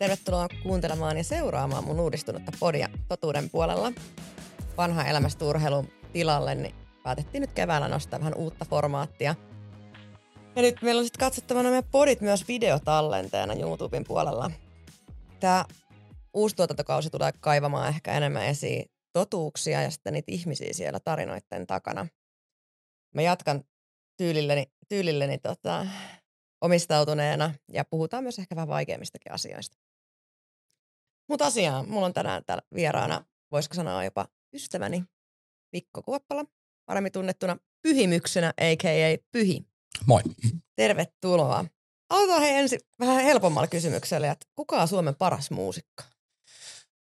Tervetuloa kuuntelemaan ja seuraamaan mun uudistunutta podia totuuden puolella. Vanha elämästä urheilun tilalle, niin päätettiin nyt keväällä nostaa vähän uutta formaattia. Ja nyt meillä on sitten katsottavana meidän podit myös videotallenteena YouTuben puolella. Tämä uusi tuotantokausi tulee kaivamaan ehkä enemmän esiin totuuksia ja sitten niitä ihmisiä siellä tarinoiden takana. Mä jatkan tyylilleni, tyylilleni tota, omistautuneena ja puhutaan myös ehkä vähän vaikeimmistakin asioista. Mutta asiaan, mulla on tänään täällä vieraana, voisiko sanoa jopa ystäväni Mikko Kuoppala, paremmin tunnettuna Pyhimyksenä, a.k.a. Pyhi. Moi. Tervetuloa. Aloitetaan hei ensin vähän helpommalla kysymyksellä, että kuka on Suomen paras muusikko?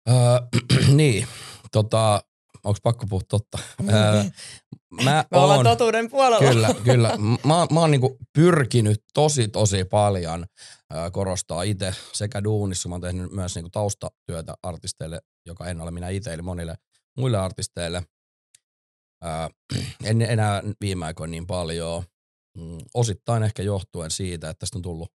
Öö, niin, tota, onko pakko puhua totta? Öö, mä Me ollaan totuuden puolella. Kyllä, kyllä. Mä, mä oon niinku pyrkinyt tosi, tosi paljon öö, korostaa itse sekä duunissa. Mä oon tehnyt myös niinku taustatyötä artisteille, joka en ole minä itse, eli monille muille artisteille. Öö, en enää viime aikoina niin paljon. Mm, osittain ehkä johtuen siitä, että tästä on tullut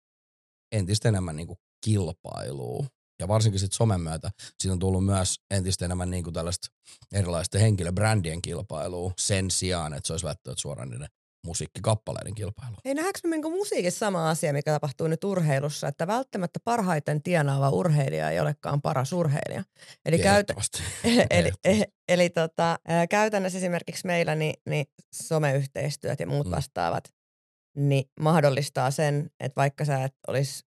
entistä enemmän niinku kilpailua ja varsinkin sitten somen myötä siitä on tullut myös entistä enemmän niin kuin tällaista erilaisten henkilöbrändien kilpailua sen sijaan, että se olisi välttämättä suoraan niiden musiikkikappaleiden kilpailu. Ei nähdäänkö me niin musiikissa sama asia, mikä tapahtuu nyt urheilussa, että välttämättä parhaiten tienaava urheilija ei olekaan paras urheilija. Eli, käytä- eli, eli, eli tota, käytännössä esimerkiksi meillä niin, niin someyhteistyöt ja muut mm. vastaavat niin mahdollistaa sen, että vaikka sä et olisi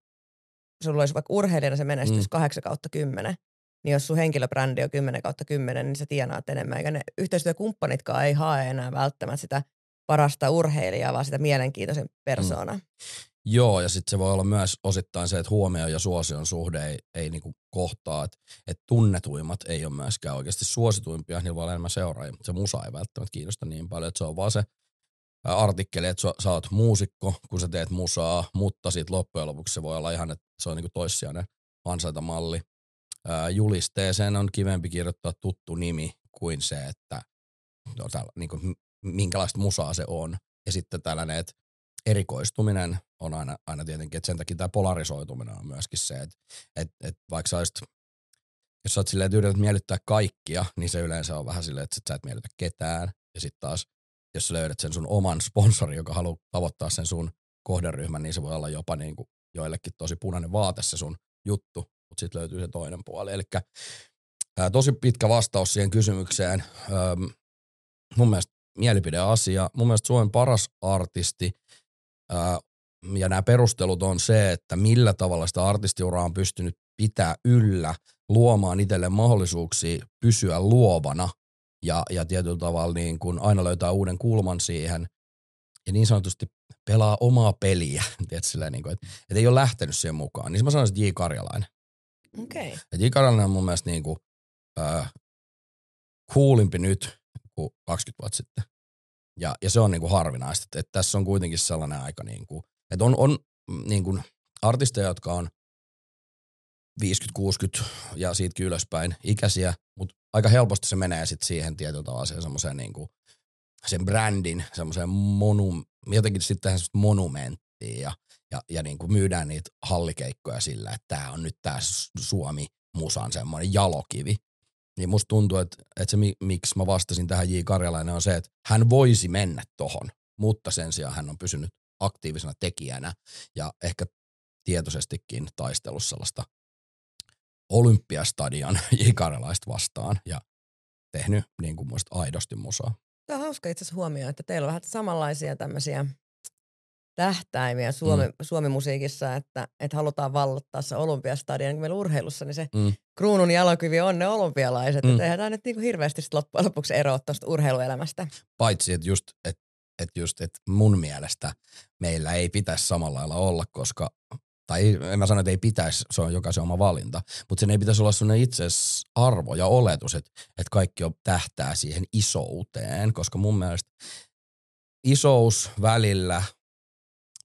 sulla olisi vaikka urheilijana se menestys mm. 8 kautta 10, niin jos sun henkilöbrändi on 10 kautta 10, niin sä tienaat enemmän. Eikä ne yhteistyökumppanitkaan ei hae enää välttämättä sitä parasta urheilijaa, vaan sitä mielenkiintoisen persoona. Mm. Joo, ja sitten se voi olla myös osittain se, että huomio ja suosion suhde ei, ei niinku kohtaa, että et tunnetuimmat ei ole myöskään oikeasti suosituimpia, niillä voi olla enemmän seuraajia, mutta se musa ei välttämättä kiinnosta niin paljon, että se on vaan se artikkeli, että sä, sä oot muusikko, kun sä teet musaa, mutta sitten loppujen lopuksi se voi olla ihan, että se on niinku toissijainen ansaitamalli. Ää, julisteeseen on kivempi kirjoittaa tuttu nimi kuin se, että no, täällä, niinku, minkälaista musaa se on. Ja sitten tällainen, että erikoistuminen on aina, aina tietenkin, että sen takia tämä polarisoituminen on myöskin se, että että että vaikka sä olisit, jos sä oot silleen, että miellyttää kaikkia, niin se yleensä on vähän silleen, että sit sä et miellytä ketään. Ja sitten taas jos sä löydät sen sun oman sponsorin, joka haluaa tavoittaa sen sun kohderyhmän, niin se voi olla jopa niin kuin joillekin tosi punainen vaate se sun juttu, mutta sitten löytyy se toinen puoli. Eli tosi pitkä vastaus siihen kysymykseen. Öm, mun mielestä mielipideasia. Mun mielestä Suomen paras artisti ää, ja nämä perustelut on se, että millä tavalla sitä artistiuraa on pystynyt pitää yllä, luomaan itselleen mahdollisuuksia pysyä luovana – ja, ja tietyllä tavalla niin kun aina löytää uuden kulman siihen ja niin sanotusti pelaa omaa peliä, tiedätkö, silleen, niin kuin, että, että ei ole lähtenyt siihen mukaan. Niin mä sanoisin, että J. Karjalainen. Okei. Okay. J. Karjalainen on mun mielestä niin kuin, äh, coolimpi nyt kuin 20 vuotta sitten. Ja, ja se on niin kuin harvinaista, että, että tässä on kuitenkin sellainen aika, niin kuin, että on, on niin kuin artisteja, jotka on 50-60 ja siitäkin ylöspäin ikäisiä, mutta aika helposti se menee sitten siihen tietyllä tavalla semmoiseen niinku, sen brändin, semmoiseen monu, jotenkin sitten monumenttiin ja, ja, ja niinku myydään niitä hallikeikkoja sillä, että tämä on nyt tämä Suomi musan semmoinen jalokivi. Niin musta tuntuu, että, että se miksi mä vastasin tähän J. Karjalainen on se, että hän voisi mennä tohon, mutta sen sijaan hän on pysynyt aktiivisena tekijänä ja ehkä tietoisestikin taistellut sellaista Olympiastadion ikaralaista vastaan ja tehnyt niin kuin muista aidosti musaa. Tämä on hauska itse asiassa huomioon, että teillä on vähän samanlaisia tämmöisiä tähtäimiä Suomi, mm. Suomi-musiikissa, että, että halutaan vallottaa se olympiastadion. Niin meillä urheilussa niin se mm. kruunun jalokivi on ne olympialaiset. Mm. Että eihän tämä nyt niin kuin hirveästi loppujen lopuksi eroa tuosta urheiluelämästä. Paitsi, että just, että että just, että mun mielestä meillä ei pitäisi samalla lailla olla, koska tai en mä sano, että ei pitäisi, se on jokaisen oma valinta, mutta sen ei pitäisi olla sellainen itse arvo ja oletus, että, että kaikki on tähtää siihen isouteen, koska mun mielestä isous välillä,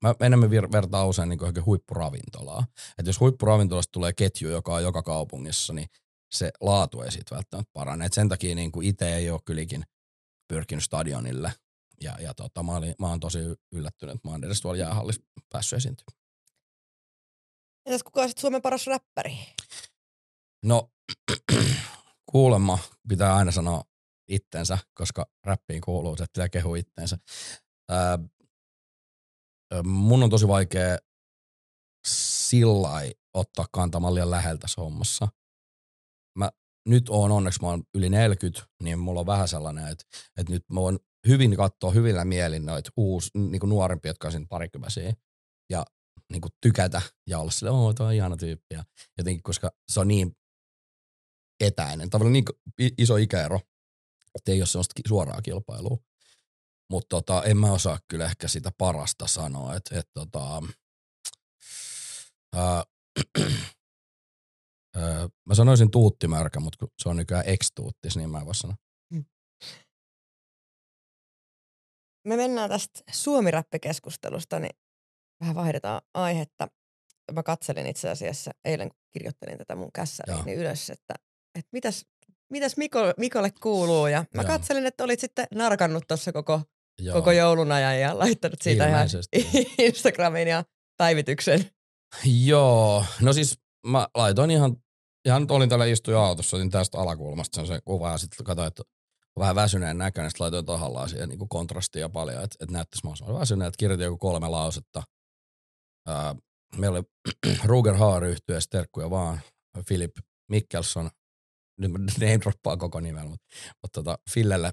mä enemmän vertaan usein niin huippuravintolaa. Että jos huippuravintolasta tulee ketju, joka on joka kaupungissa, niin se laatu ei siitä välttämättä parane. Et sen takia niin itse ei ole kylläkin pyrkinyt stadionille. Ja, ja tota, mä, olin, mä oon tosi yllättynyt, että mä oon edes tuolla jäähallissa päässyt esiintymään. Entäs kuka on sit Suomen paras räppäri? No, kuulemma pitää aina sanoa itsensä, koska räppiin kuuluu se, että pitää kehua itsensä. Ää, mun on tosi vaikea sillä ottaa kantaa liian läheltä hommassa. Mä nyt on onneksi, mä oon yli 40, niin mulla on vähän sellainen, että, että nyt mä voin hyvin katsoa hyvillä mielin noita uusi, niin kuin nuorempia, jotka on siinä parikymäisiä. Niin kuin tykätä ja olla sille, oh, toi on ihana tyyppi. Ja jotenkin, koska se on niin etäinen, tavallaan niin iso ikäero, että ei ole sellaista suoraa kilpailua. Mutta tota, en mä osaa kyllä ehkä sitä parasta sanoa, että et, tota, ää, ää, mä sanoisin tuuttimärkä, mutta se on nykyään ex-tuuttis, niin mä en voi sanoa. Hmm. Me mennään tästä suomi-räppikeskustelusta, niin vähän vaihdetaan aihetta. Mä katselin itse asiassa, eilen kun kirjoittelin tätä mun kässäriin, niin ylös, että, että mitäs, mitäs Miko, Mikolle kuuluu. Ja mä Joo. katselin, että olit sitten narkannut tuossa koko, koko joulun ajan ja laittanut siitä ihan Instagramiin ja päivityksen. Joo, no siis mä laitoin ihan, ihan nyt olin täällä istuja autossa, otin tästä alakulmasta sen, se kuva ja sitten katsoin, että vähän väsyneen näköinen, sitten laitoin tahallaan siihen niin kontrastia paljon, että, että näyttäisi mahdollisimman väsyneen, että kirjoitin joku kolme lausetta. Ää, meillä oli Ruger Haar yhtyä terkkuja vaan, Philip Mikkelson, nyt mä name droppaan koko nimen, mutta, mutta tota, Fillelle,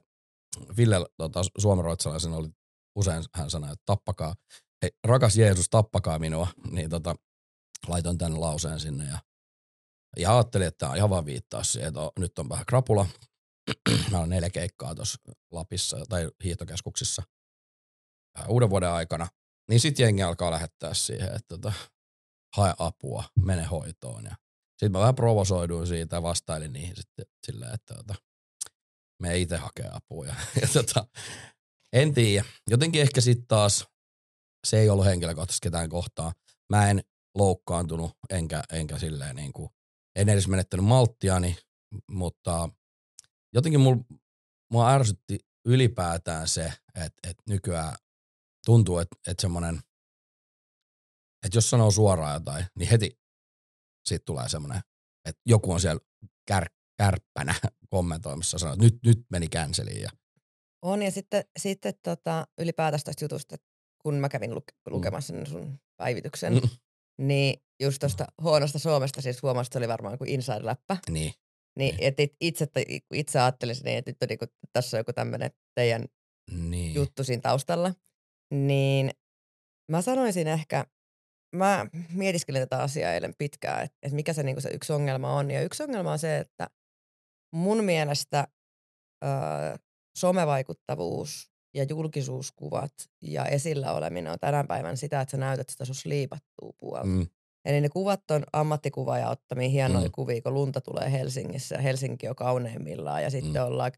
Fillelle tota, suomenruotsalaisen oli usein hän sanoi, että tappakaa, hei, rakas Jeesus, tappakaa minua, niin tota, laitoin tämän lauseen sinne ja, ja ajattelin, että tämä on ihan vaan viittaa siihen, että nyt on vähän krapula. Mä olen neljä keikkaa tuossa Lapissa tai hiihtokeskuksissa uuden vuoden aikana. Niin sitten jengi alkaa lähettää siihen, että tota, hae apua, mene hoitoon. Ja sitten mä vähän provosoiduin siitä ja vastailin niihin sitten silleen, että tota, me itse hakee apua. Ja, ja tota, en tiedä. Jotenkin ehkä sitten taas se ei ollut henkilökohtaisesti ketään kohtaa. Mä en loukkaantunut, enkä, enkä silleen niin kuin, en edes menettänyt malttiani, mutta jotenkin mul, mua ärsytti ylipäätään se, että, että nykyään tuntuu, että, että semmoinen, että jos sanoo suoraan jotain, niin heti siitä tulee semmoinen, että joku on siellä kär, kärppänä kommentoimassa sanoo, että nyt, nyt meni känseliin. Ja... On ja sitten, sitten tota, ylipäätänsä tästä jutusta, kun mä kävin luke, mm. lukemassa mm. sun päivityksen, mm. niin just tuosta huonosta Suomesta siis huomasi, että se oli varmaan kuin inside-läppä. Niin. Niin, niin. että itse, itse ajattelisin niin, että nyt on niin kuin, tässä on joku tämmöinen teidän niin. juttu siinä taustalla. Niin mä sanoisin ehkä, mä mietiskelin tätä asiaa eilen pitkään, että, että mikä se, niin se yksi ongelma on. Ja yksi ongelma on se, että mun mielestä ö, somevaikuttavuus ja julkisuuskuvat ja esillä oleminen on tänä päivän sitä, että sä näytät sitä sun liipattua puolta. Mm. Eli ne kuvat on ammattikuvaaja ottamia hienoja mm. kuvia, kun lunta tulee Helsingissä. Helsinki on kauneimmillaan ja sitten mm. ollaan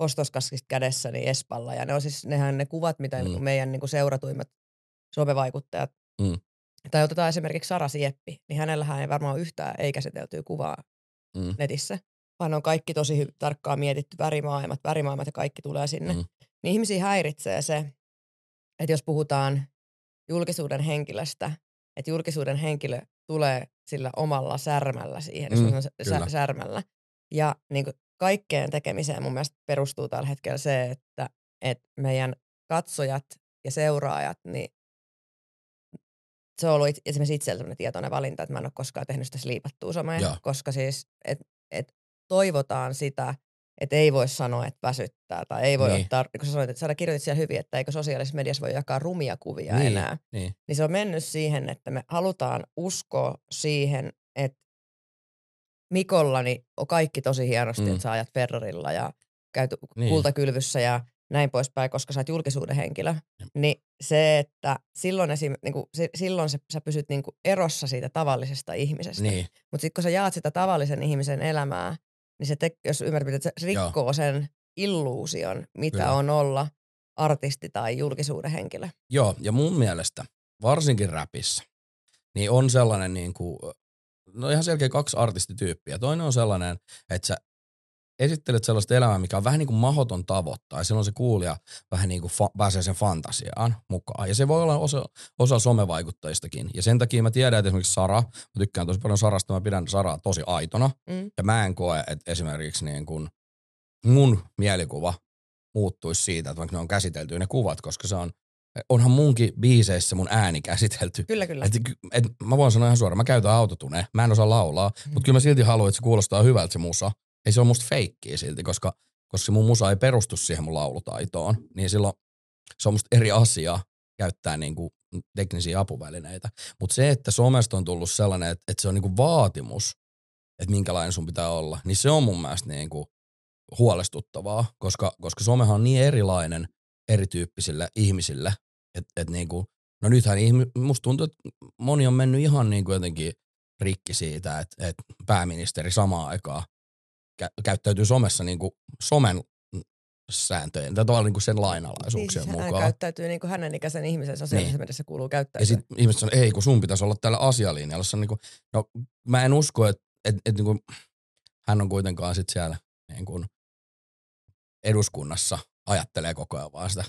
ostoskaskista kädessä niin Espalla. Ja ne on siis nehän ne kuvat, mitä mm. meidän niin kuin seuratuimmat somevaikuttajat. Mm. Tai otetaan esimerkiksi Sara Sieppi, niin hänellähän ei varmaan yhtään ei-käsiteltyä kuvaa mm. netissä, vaan on kaikki tosi hy- tarkkaan mietitty värimaailmat, värimaailmat ja kaikki tulee sinne. Mm. Niin ihmisiä häiritsee se, että jos puhutaan julkisuuden henkilöstä, että julkisuuden henkilö tulee sillä omalla särmällä siihen, mm, sä, särmällä. Ja niin kuin kaikkeen tekemiseen mun mielestä perustuu tällä hetkellä se, että, että meidän katsojat ja seuraajat, niin se on ollut esimerkiksi itsellä sellainen tietoinen valinta, että mä en ole koskaan tehnyt sitä sliipattua somea, koska siis et, et toivotaan sitä, että ei voi sanoa, että väsyttää tai ei voi niin. ottaa, kun sä sanoit, että sä kirjoitit siellä hyvin, että eikö sosiaalisessa mediassa voi jakaa rumia kuvia niin. enää. Niin. niin se on mennyt siihen, että me halutaan uskoa siihen, että Mikollani on kaikki tosi hienosti, mm. että sä ajat Ferrarilla ja käyt niin. kultakylvyssä ja näin poispäin, koska sä oot julkisuuden henkilö. Mm. Niin se, että silloin, esim, niin kuin, silloin se, sä pysyt niin kuin erossa siitä tavallisesta ihmisestä. Niin. Mutta sitten kun sä jaat sitä tavallisen ihmisen elämää, niin se, te, jos ymmärrät, että se rikkoo Joo. sen illuusion, mitä Kyllä. on olla artisti tai julkisuuden henkilö. Joo, ja mun mielestä, varsinkin räpissä, niin on sellainen niin kuin, no ihan selkeä kaksi artistityyppiä. Toinen on sellainen, että sä esittelet sellaista elämää, mikä on vähän niin kuin mahoton tavoittaa, ja silloin se kuulija vähän niin kuin fa- pääsee sen fantasiaan mukaan. Ja se voi olla osa, osa somevaikuttajistakin. Ja sen takia mä tiedän, että esimerkiksi Sara, mä tykkään tosi paljon Sarasta, mä pidän Saraa tosi aitona, Mm. ja mä en koe, että esimerkiksi niin kuin mun mielikuva muuttuisi siitä, että vaikka ne on käsitelty ne kuvat, koska se on, onhan munkin biiseissä mun ääni käsitelty. Kyllä, kyllä. Et, et, mä voin sanoa ihan suoraan, mä käytän autotune, mä en osaa laulaa, mm. mutta kyllä mä silti haluan, että se kuulostaa hyvältä se musa. Ei se ole musta feikkiä silti, koska, koska mun musa ei perustu siihen mun laulutaitoon. Niin silloin se on musta eri asia käyttää niinku teknisiä apuvälineitä. Mutta se, että somesta on tullut sellainen, että, että se on niinku vaatimus, että minkälainen sun pitää olla, niin se on mun mielestä niinku huolestuttavaa, koska, koska somehan on niin erilainen erityyppisille ihmisille, että et niinku, no nythän ihmi, musta tuntuu, että moni on mennyt ihan niinku jotenkin rikki siitä, että, että pääministeri samaan aikaan kä- käyttäytyy somessa niinku somen sääntöjen, tai tavallaan niinku sen lainalaisuuksien niin, siis hän mukaan. käyttäytyy niin kuin hänen ikäisen ihmisen sosiaalisessa Niin. mediassa kuuluu Ja käyttäytyä. sitten ihmiset sanoo, ei kun sun pitäisi olla tällä asialinjalla. Se on niinku, no mä en usko, että et, et niinku, hän on kuitenkaan sit siellä niinku, eduskunnassa ajattelee koko ajan vaan sitä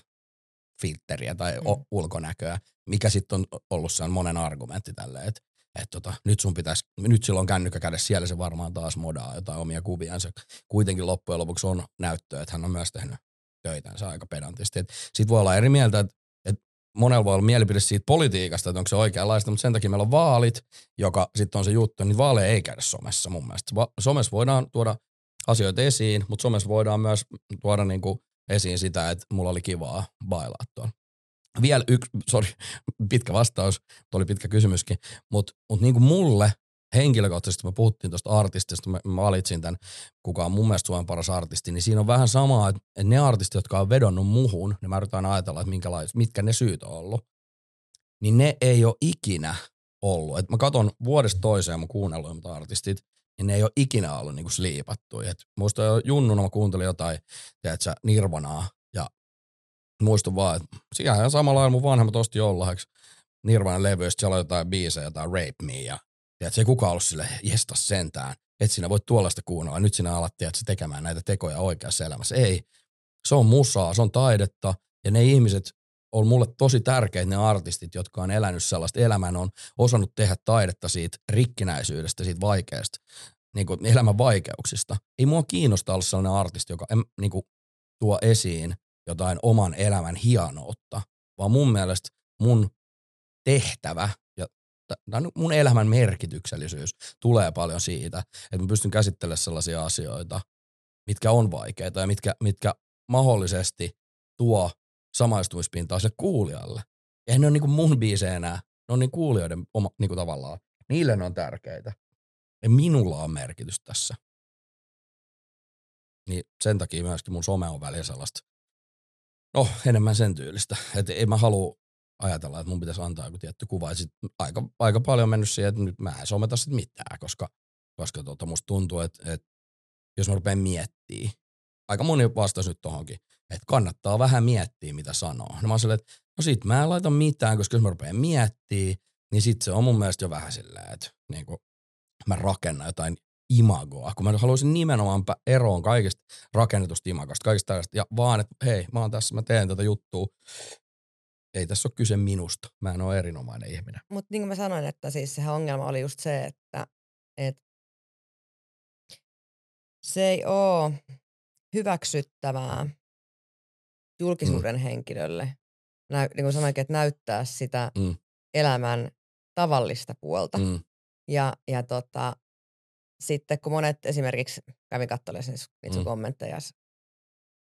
filtteriä tai Mm. mm. ulkonäköä, mikä sitten on ollut se monen argumentti tälle, että et tota, nyt sun pitäisi, nyt silloin on kännykkä kädessä, siellä se varmaan taas modaa jotain omia kuviansa. Kuitenkin loppujen lopuksi on näyttöä, että hän on myös tehnyt töitänsä aika pedantisti. Sitten voi olla eri mieltä, että et monella voi olla mielipide siitä politiikasta, että onko se oikeanlaista, mutta sen takia meillä on vaalit, joka sitten on se juttu, niin vaaleja ei käydä somessa mun mielestä. Va- somessa voidaan tuoda asioita esiin, mutta somessa voidaan myös tuoda niinku esiin sitä, että mulla oli kivaa bailaa tuolla. Vielä yksi, sorry, pitkä vastaus, tuo oli pitkä kysymyskin, mutta mut niinku mulle henkilökohtaisesti, me puhuttiin tuosta artistista, mä, mä valitsin tämän, kuka on mun mielestä Suomen paras artisti, niin siinä on vähän samaa, että ne artistit, jotka on vedonnut muhun, niin mä yritän ajatella, että minkälais, mitkä ne syyt on ollut, niin ne ei ole ikinä ollut. Et mä katson vuodesta toiseen mun kuunnelluimmat artistit, niin ne ei ole ikinä ollut niinku sliipattuja. Et muista jo junnuna mä kuuntelin jotain, tiedätkö, Nirvanaa, ja muistun vaan, että siellä ihan samalla lailla mun vanhemmat osti jollain Nirvanan levyistä, siellä on jotain biisejä, jotain Rape Me, ja tiedätkö, ei kukaan ollut silleen, jesta sentään, et sinä voit tuollaista kuunnella, nyt sinä alat tiedätkö, tekemään näitä tekoja oikeassa elämässä. Ei, se on musaa, se on taidetta, ja ne ihmiset on mulle tosi tärkeitä, ne artistit, jotka on elänyt sellaista elämän, on osannut tehdä taidetta siitä rikkinäisyydestä, siitä vaikeasta, niin kuin elämän vaikeuksista. Ei mua kiinnosta olla sellainen artisti, joka niin kuin, tuo esiin jotain oman elämän hienoutta, vaan mun mielestä mun tehtävä ja tai mun elämän merkityksellisyys tulee paljon siitä, että mä pystyn käsittelemään sellaisia asioita, mitkä on vaikeita ja mitkä, mitkä mahdollisesti tuo samaistumispintaa sille kuulijalle. Eihän ne ole niinku mun biisejä enää, ne on niin kuulijoiden oma, niinku tavallaan. Niille ne on tärkeitä. Ja minulla on merkitys tässä. Niin sen takia myöskin mun some on välillä sellaista, no enemmän sen tyylistä. Että ei mä halua ajatella, että mun pitäisi antaa joku tietty kuva. Ja sit aika, aika paljon on mennyt siihen, että nyt mä en someta sit mitään, koska, koska tota, musta tuntuu, että, että jos mä rupean miettimään, aika moni vastasi nyt tohonkin, että kannattaa vähän miettiä, mitä sanoo. No mä oon että no sit mä en laita mitään, koska jos mä rupean miettimään, niin sit se on mun mielestä jo vähän silleen, että niin kuin, mä rakennan jotain imagoa, kun mä haluaisin nimenomaan eroon kaikista rakennetusta imagosta, kaikista tällaista, ja vaan, että hei, mä oon tässä, mä teen tätä juttua. Ei tässä ole kyse minusta, mä en ole erinomainen ihminen. Mutta niin kuin mä sanoin, että siis sehän ongelma oli just se, että, että se ei ole hyväksyttävää julkisuuden mm. henkilölle, näy, niin kuin sanoinkin, että näyttää sitä Mm. elämän tavallista puolta. Mm, Ja, ja tota, sitten kun monet esimerkiksi, kävin katsomaan siis niitä Mm. kommentteja,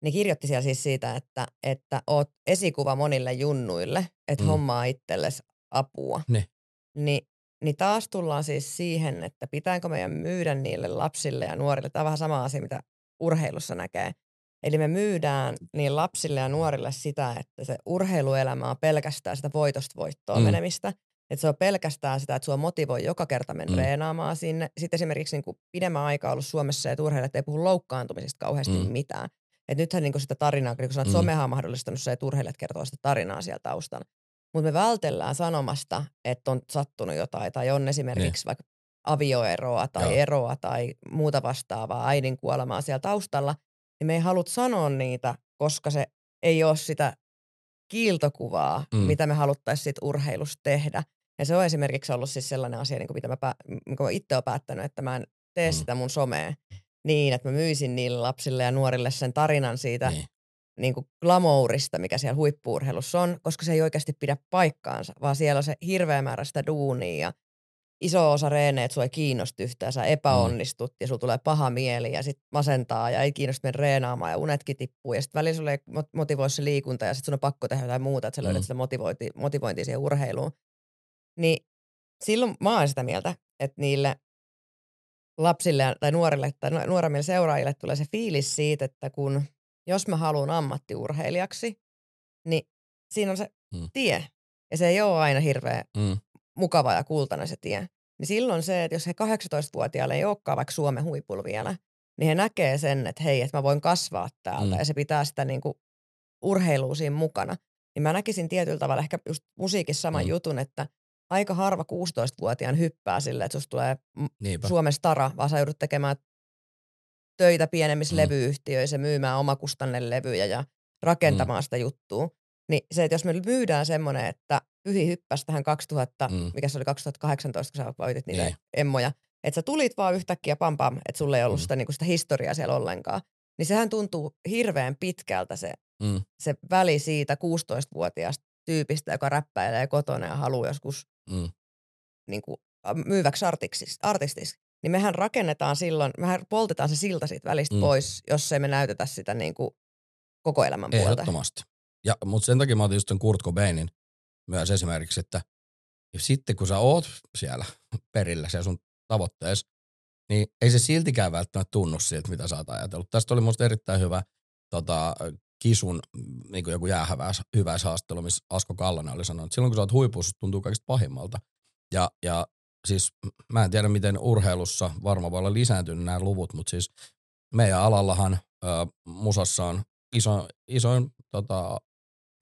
niin kirjoitti siellä siis siitä, että, että oot esikuva monille junnuille, että Mm. mm. hommaa itsellesi apua. Ne. Ni, niin taas tullaan siis siihen, että pitääkö meidän myydä niille lapsille ja nuorille. Tämä on vähän sama asia, mitä urheilussa näkee. Eli me myydään niin lapsille ja nuorille sitä, että se urheiluelämä on pelkästään sitä voitosta voittoon Mm. menemistä. Että se on pelkästään sitä, että sua motivoi joka kerta mennä Mm. treenaamaan sinne. Sitten esimerkiksi niin kuin pidemmän aikaa ollut Suomessa että urheilijat ei puhu loukkaantumisesta kauheasti Mm. mitään. Et nythän niin kuin sitä tarinaa, kun sanoit, Mm. somehan on mahdollistanut se, että urheilijat kertoo sitä tarinaa siellä taustalla. Mutta me vältellään sanomasta, että on sattunut jotain tai on esimerkiksi Niin. vaikka avioeroa tai Joo. eroa tai muuta vastaavaa, äidin kuolemaa siellä taustalla, niin me ei halut sanoa niitä, koska se ei ole sitä kiiltokuvaa, Mm. mitä me haluttaisiin siitä urheilusta tehdä. Ja se on esimerkiksi ollut siis sellainen asia, niin kuin mitä mä, pää- minkä mä itse olen päättänyt, että mä en tee Mm. sitä mun someen niin, että mä myisin niille lapsille ja nuorille sen tarinan siitä Niin. niin. Niin kuin glamourista, mikä siellä huippuurheilussa on, koska se ei oikeasti pidä paikkaansa, vaan siellä on se hirveä määrä sitä duunia ja iso osa reeneet sua ei kiinnosta yhtään, sä epäonnistut mm. ja sulla tulee paha mieli ja sit masentaa ja ei kiinnosta mennä reenaamaan ja unetkin tippuu ja sit välillä sulle motivoi se liikunta ja sit sun on pakko tehdä jotain muuta, että sä löydät Mm. sitä motivointia, motivointia siihen urheiluun. Niin silloin mä oon sitä mieltä, että niille lapsille tai nuorille tai nu- nuoremmille seuraajille tulee se fiilis siitä, että kun jos mä haluan ammattiurheilijaksi, niin siinä on se Mm. tie. Ja se ei ole aina hirveä Mm. Mukava ja kultainen se tie. Niin silloin se, että jos he 18-vuotiaille ei olekaan vaikka Suomen huipulla vielä, niin he näkee sen, että hei, että mä voin kasvaa täältä Mm. mm. ja se pitää sitä niinku urheilua siinä mukana. Niin mä näkisin tietyllä tavalla ehkä just musiikissa saman Mm. mm. jutun, että aika harva 16-vuotiaan hyppää silleen, että susta tulee Niinpä. Suomen stara, vaan sä joudut tekemään töitä pienemmissä Mm. mm. levyyhtiöissä, myymään omakustannelevyjä ja rakentamaan mm. sitä juttua. Niin se, että jos me myydään semmoinen, että Pyhi hyppäsi tähän 2000, Mm. mikä se oli 2018, kun sä voitit niitä Jäi. emmoja, että sä tulit vaan yhtäkkiä pam pam, että sulla ei ollut Mm. sitä, niin sitä historiaa siellä ollenkaan. Niin sehän tuntuu hirveän pitkältä se, Mm. se väli siitä 16-vuotiaasta tyypistä, joka räppäilee kotona ja haluaa joskus Mm. niin kuin, myyväksi artistiksi, artistiksi, niin mehän rakennetaan silloin, mehän poltetaan se silta siitä välistä Mm. pois, jos ei me näytetä sitä niin kuin koko elämän puolta. Ehdottomasti. Ja, mutta sen takia mä otin just Kurt Cobainin myös esimerkiksi, että sitten kun sä oot siellä perillä siellä sun tavoitteessa, niin ei se siltikään välttämättä tunnu siltä, mitä sä oot ajatellut. Tästä oli musta erittäin hyvä tota, kisun niin kuin joku jäähäväis, hyväis haastelu, missä Asko Kallanen oli sanonut, että silloin kun sä oot huipussa, tuntuu kaikista pahimmalta. Ja, ja siis mä en tiedä, miten urheilussa varmaan voi olla lisääntynyt nämä luvut, mutta siis meidän alallahan ö, musassa on iso, isoin tota,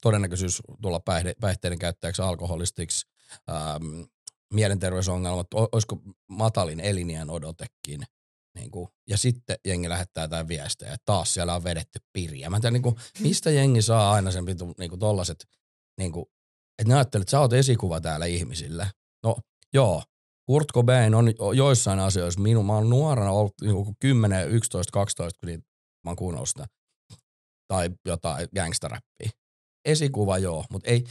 todennäköisyys tulla päihde, päihteiden käyttäjäksi, alkoholistiksi, ähm, mielenterveysongelmat, olisiko matalin elinien odotekin. Niin kuin, ja sitten jengi lähettää jotain viestejä, että taas siellä on vedetty piriä. Mä en tiedä, niin kuin, mistä jengi saa aina sen vitu, niin kuin tollaset, niin kuin, että ne ajattelee, että sä oot esikuva täällä ihmisille. No joo, Kurt Cobain on joissain asioissa, minun, mä oon nuorena ollut niin 10, 11, 12, kun niitä, mä oon kuunnellut sitä, tai jotain gangsteräppiä. Esikuva joo, mutta ei,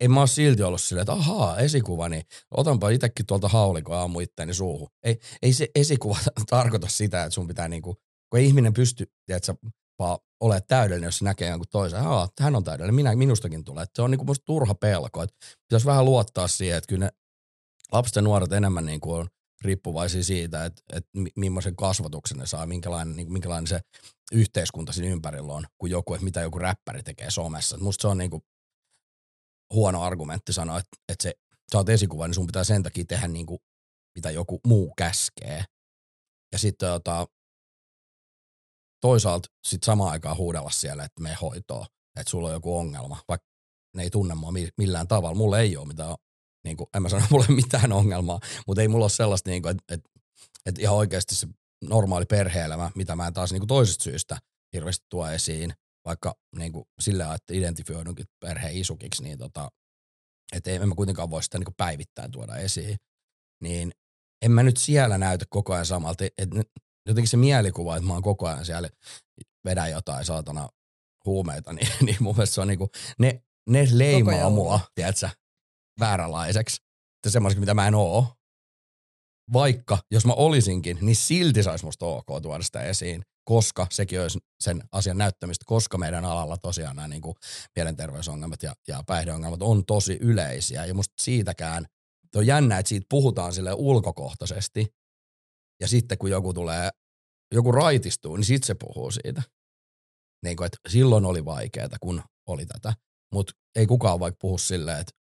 en mä oo silti ollut silleen, että ahaa, esikuva, niin otanpa itsekin tuolta haulikon ja ammu itteeni suuhun. Ei, ei se esikuva tarkoita sitä, että sun pitää niinku, kun ei ihminen pysty, tiedätkö, vaan ole täydellinen, jos se näkee jonkun toisen. Aa, hän on täydellinen, minä, minustakin tulee. Et se on niinku musta turha pelko. Et pitäisi vähän luottaa siihen, että kyllä ne lapset ja nuoret enemmän niinku on riippuvaisia siitä, että, että mi- millaisen kasvatuksen ne saa, minkälainen, niin minkälainen se yhteiskunta siinä ympärillä on, kuin joku, että mitä joku räppäri tekee somessa. Et musta se on niinku huono argumentti sanoa, että, että se, sä oot esikuva, niin sun pitää sen takia tehdä niinku, mitä joku muu käskee. Ja sitten tota, toisaalta sit samaan aikaan huudella siellä, että me hoitoa, että sulla on joku ongelma, vaikka ne ei tunne mua mi- millään tavalla. Mulla ei ole mitään, niin kuin, en mä sano, ole mitään ongelmaa, mutta ei mulla ole sellaista, niin kuin, että, että, että ihan oikeasti se normaali perhe-elämä, mitä mä en taas niin kuin toisesta syystä hirveästi tuo esiin, vaikka niin kuin sillä että identifioidunkin perheen isukiksi, niin tota, että en mä kuitenkaan voi sitä niin kuin päivittäin tuoda esiin, niin en mä nyt siellä näytä koko ajan samalta. Et, et, jotenkin se mielikuva, että mä oon koko ajan siellä vedän jotain saatana huumeita, niin, niin mun mielestä se on niinku, ne, ne leimaa mua, tiedätkö, vääränlaiseksi. Että semmoiseksi, mitä mä en oo. Vaikka, jos mä olisinkin, niin silti saisi musta ok tuoda sitä esiin, koska sekin olisi sen asian näyttämistä, koska meidän alalla tosiaan nämä niin mielenterveysongelmat ja, ja päihdeongelmat on tosi yleisiä. Ja musta siitäkään, on jännä, että siitä puhutaan sille ulkokohtaisesti, ja sitten kun joku tulee, joku raitistuu, niin sitten se puhuu siitä. Niin kuin, että silloin oli vaikeaa, kun oli tätä. Mutta ei kukaan vaikka puhu silleen, että,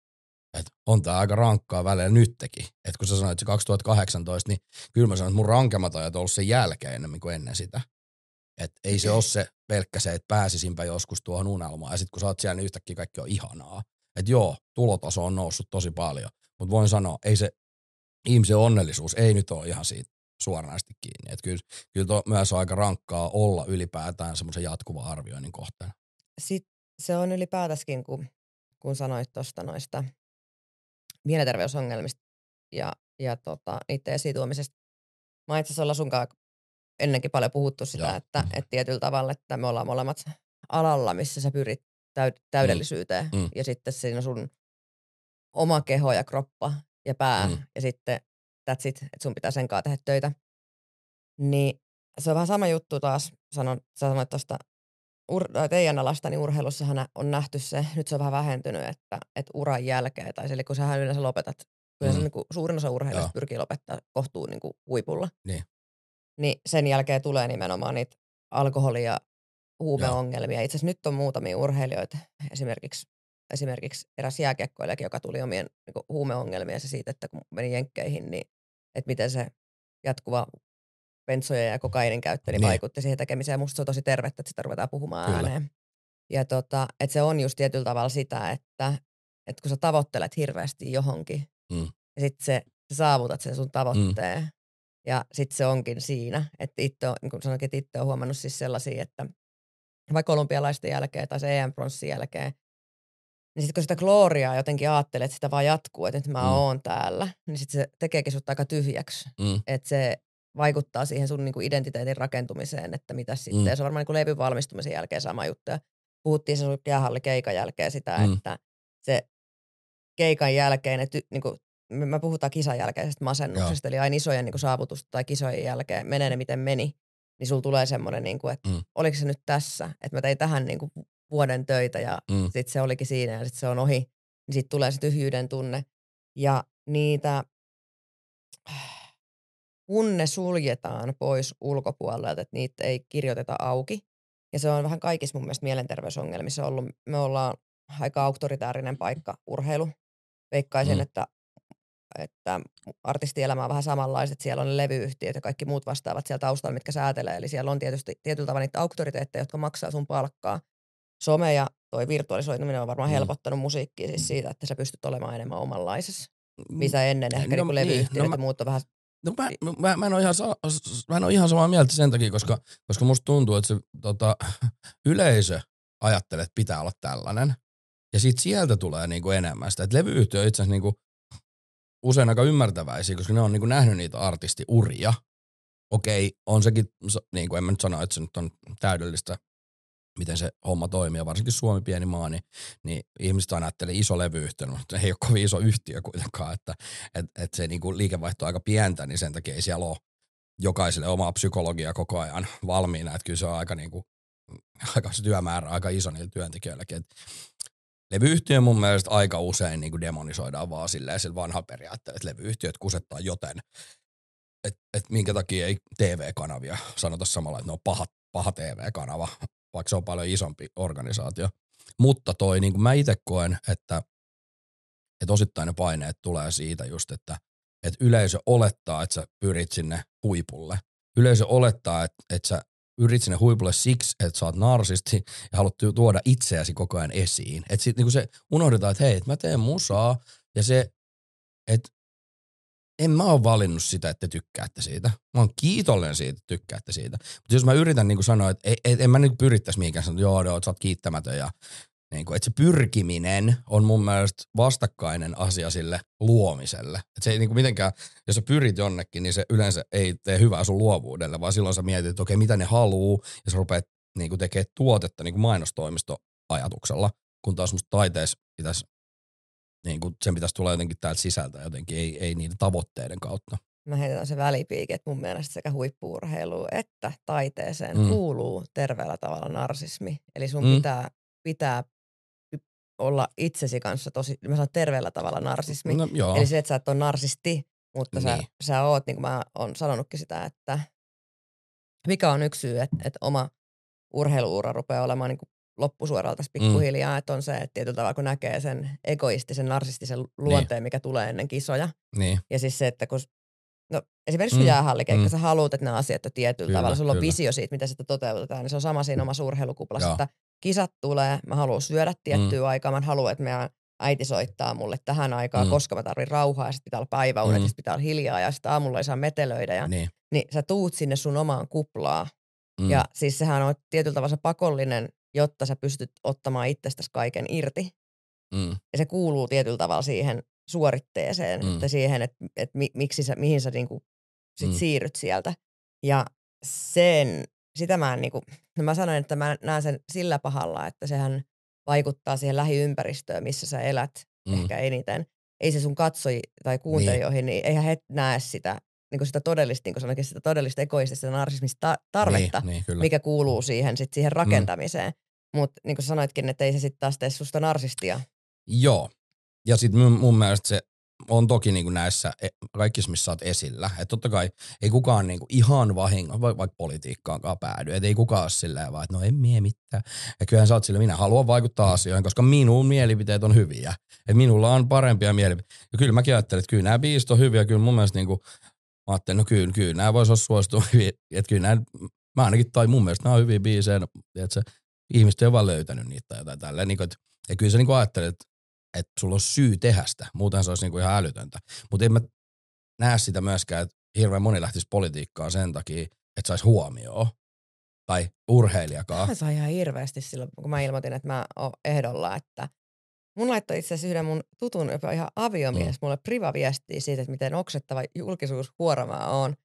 että on tämä aika rankkaa välillä nytkin. Että kun sä sanoit se 2018, niin kyllä mä sanoin, että mun rankemmat ajat on ollut sen jälkeen enemmän kuin ennen sitä. Että ei se ole se pelkkä se, että pääsisinpä joskus tuohon unelmaan. Ja sitten kun sä oot siellä, niin yhtäkkiä kaikki on ihanaa. Että joo, tulotaso on noussut tosi paljon. Mutta voin sanoa, ei se, ihmisen onnellisuus ei nyt ole ihan siitä suoranaisesti kiinni. Että kyllä, kyllä to, myös on aika rankkaa olla ylipäätään semmoisen jatkuvan arvioinnin kohteena. Sitten se on ylipäätäskin, kun, kun sanoit tuosta noista mielenterveysongelmista ja, ja tota, niiden esituomisesta. Mä itse asiassa olla sunkaan ennenkin paljon puhuttu sitä, Joo. että, että tietyllä tavalla, että me ollaan molemmat alalla, missä sä pyrit täyd- täydellisyyteen mm. Mm. ja sitten siinä sun oma keho ja kroppa ja pää mm. ja sitten that's it, että sun pitää sen kanssa tehdä töitä. Niin se on vähän sama juttu taas, sanon, sä sanoit tuosta ur- teidän alasta, niin urheilussahan on nähty se, nyt se on vähän vähentynyt, että, että uran jälkeen, tai eli kun sä yleensä lopetat, kyllä mm. niin kuin, suurin osa urheilijoista pyrkii lopettaa kohtuu niin kuin huipulla. Niin. niin sen jälkeen tulee nimenomaan niitä alkoholi- ja huumeongelmia. Itse asiassa nyt on muutamia urheilijoita, esimerkiksi, esimerkiksi eräs jääkiekkoilijakin, joka tuli omien niin huumeongelmia se siitä, että kun meni jenkkeihin, niin että miten se jatkuva bensojen ja kokainin käyttö niin, niin. vaikutti siihen tekemiseen. Musta se on tosi tervettä, että sitä ruvetaan puhumaan Kyllä. ääneen. Ja tota, että se on just tietyllä tavalla sitä, että, että kun sä tavoittelet hirveästi johonkin, mm. ja sitten se, sä saavutat sen sun tavoitteen, mm. ja sitten se onkin siinä, että itse on, niin kuin sanoinkin, että itse on huomannut siis sellaisia, että vaikka olympialaisten jälkeen tai se EM-pronssin jälkeen, niin sitten kun sitä gloriaa jotenkin ajattelee, että sitä vaan jatkuu, että nyt mä mm. oon täällä, niin sitten se tekeekin sut aika tyhjäksi. Mm. Että se vaikuttaa siihen sun niinku identiteetin rakentumiseen, että mitä sitten. Mm. Ja se on varmaan niinku levyn valmistumisen jälkeen sama juttu. Ja puhuttiin sen jäähalli keikan jälkeen sitä, mm. että se keikan jälkeen, että niinku, me puhutaan kisan jälkeisestä masennuksesta, Joo. eli aina isojen niinku saavutusta tai kisojen jälkeen, menee ne miten meni, niin sulla tulee semmoinen, niinku, että mm. oliko se nyt tässä, että mä tein tähän niinku vuoden töitä ja mm. sitten se olikin siinä ja sitten se on ohi, niin sitten tulee se tyhjyyden tunne. Ja niitä kun ne suljetaan pois ulkopuolelta, että niitä ei kirjoiteta auki. Ja se on vähän kaikissa mun mielestä mielenterveysongelmissa ollut. Me ollaan aika auktoritäärinen paikka urheilu. Veikkaisin, mm. että, että artistielämä on vähän samanlaiset. Siellä on ne levyyhtiöt ja kaikki muut vastaavat siellä taustalla, mitkä säätelee. Eli siellä on tietysti tietyllä tavalla niitä auktoriteetteja, jotka maksaa sun palkkaa. Some ja toi virtualisoituminen on varmaan mm. helpottanut musiikkia siis siitä, että sä pystyt olemaan enemmän omanlaisessa. Mm. Mitä ennen ehkä no, niin levyyhtiöt niin, no, mä... muut on vähän No mä, mä, mä, en ole ihan, mä en ole ihan samaa mieltä sen takia, koska, koska musta tuntuu, että se tota, yleisö ajattelee, että pitää olla tällainen. Ja sitten sieltä tulee niinku enemmän sitä. Että levyyhtiö on itse asiassa niinku usein aika ymmärtäväisiä, koska ne on niinku nähnyt niitä artistiuria. Okei, on sekin, niin kuin en mä nyt sano, että se nyt on täydellistä miten se homma toimii, ja varsinkin Suomi pieni maa, niin, niin ihmiset aina ajattelee iso levyyhtiö, mutta ei ole kovin iso yhtiö kuitenkaan, että et, et se niinku liikevaihto on aika pientä, niin sen takia ei siellä ole jokaiselle omaa psykologia koko ajan valmiina, että kyllä se on aika, niinku, aika se työmäärä aika iso niillä työntekijöilläkin. Et levyyhtiö mun mielestä aika usein niinku demonisoidaan vaan silleen sillä vanha periaatteella, että levyyhtiöt kusettaa joten, että et minkä takia ei TV-kanavia sanota samalla, että ne on paha, paha TV-kanava, vaikka se on paljon isompi organisaatio. Mutta toi, niin kuin mä itse koen, että, että osittain ne paineet tulee siitä just, että, että yleisö olettaa, että sä pyrit sinne huipulle. Yleisö olettaa, että, että sä pyrit sinne huipulle siksi, että sä oot narsisti ja haluat tuoda itseäsi koko ajan esiin. Että sitten niin se unohdetaan, että hei, että mä teen musaa ja se, että en mä ole valinnut sitä, että te tykkäätte siitä. Mä oon kiitollinen siitä, että tykkäätte siitä. Mutta jos mä yritän niin sanoa, että et, et, en mä nyt pyrittäisi mihinkään sanoa, että joo, joo, sä oot kiittämätön ja niin kuin, että se pyrkiminen on mun mielestä vastakkainen asia sille luomiselle. Että se ei niin kuin mitenkään, jos sä pyrit jonnekin, niin se yleensä ei tee hyvää sun luovuudelle, vaan silloin sä mietit, että okei, mitä ne haluu, ja sä rupeat niin kuin tekemään tuotetta niin kuin mainostoimistoajatuksella, kun taas musta taiteessa pitäisi niin kuin sen pitäisi tulla jotenkin täältä sisältä jotenkin, ei, ei niiden tavoitteiden kautta. Mä heitän se välipiikin, että mun mielestä sekä huippuurheiluun että taiteeseen mm. kuuluu terveellä tavalla narsismi. Eli sun mm. pitää, pitää olla itsesi kanssa tosi, mä sanon terveellä tavalla narsismi. No, joo. Eli se, että sä et ole narsisti, mutta niin. sä, sä oot, niin kuin mä oon sanonutkin sitä, että mikä on yksi syy, että, että oma urheiluura rupeaa olemaan niin kuin loppusuoralla tässä mm. pikkuhiljaa, mm. että on se, että tietyllä tavalla kun näkee sen egoistisen, narsistisen luonteen, niin. mikä tulee ennen kisoja. Niin. Ja siis se, että kun No esimerkiksi mm. jäähallikeikka, mm. sä haluat, että nämä asiat on tietyllä kyllä, tavalla, sulla kyllä. on visio siitä, miten sitä toteutetaan, niin se on sama siinä omassa urheilukuplassa, että kisat tulee, mä haluan syödä tiettyä mm. aikaa, mä haluan, että meidän äiti soittaa mulle tähän aikaan, Mm. koska mä tarvin rauhaa ja sit pitää olla päiväunet Mm. ja sit pitää olla hiljaa ja sitten aamulla ei saa metelöidä. Ja, niin. Niin. sä tuut sinne sun omaan kuplaa Mm. ja siis sehän on tietyllä tavalla se pakollinen, jotta sä pystyt ottamaan itsestäsi kaiken irti. Mm. Ja se kuuluu tietyllä tavalla siihen suoritteeseen, Mm. että siihen, että, että mi, miksi sä, mihin sä niinku sit Mm. siirryt sieltä. Ja sen, sitä mä en niinku, no mä sanoin, että mä näen sen sillä pahalla, että sehän vaikuttaa siihen lähiympäristöön, missä sä elät Mm. ehkä eniten. Ei se sun katsoji tai kuuntelijoihin, niin, niin eihän he näe sitä, niin sitä todellista, niin kuin sanoinkin, sitä todellista egoistista narsismista ta- tarvetta, Niin, niin, kyllä. mikä kuuluu siihen, sit siihen rakentamiseen. Mm. Mutta niin kuin sanoitkin, että ei se sitten taas tee susta narsistia. Joo. Ja sitten mun, mun mielestä se on toki niinku näissä e- kaikissa, missä sä oot esillä. Että totta kai ei kukaan niinku ihan vahingon, va- vaikka politiikkaankaan päädy. Että ei kukaan ole silleen vaan, että no en mie mitään. Ja kyllähän sä oot sille, minä haluan vaikuttaa asioihin, koska minun mielipiteet on hyviä. Että minulla on parempia mielipiteitä. Ja kyllä mäkin ajattelen, että kyllä nämä biisit on hyviä. Kyllä mun mielestä niinku, mä ajattelin, no kyllä, kyllä nämä vois olla suosittu hyviä. Että kyllä nämä, mä ainakin, tai mun mielestä nämä on hyviä biisejä. Että se, ihmiset ei ole vaan löytänyt niitä tai jotain tälleen. Niin kuin, että, ja kyllä sä niinku ajattelet, että että sulla on syy tehdä sitä. Muuten se olisi niinku ihan älytöntä. Mutta en mä näe sitä myöskään, että hirveän moni lähtisi politiikkaan sen takia, että saisi huomioon. Tai urheilijakaan. Mä sain ihan hirveästi silloin, kun mä ilmoitin, että mä oon ehdolla, että mun laittoi itse asiassa yhden mun tutun, jopa ihan aviomies, mm. mulle privaviestiä siitä, että miten oksettava julkisuushuora mä oon.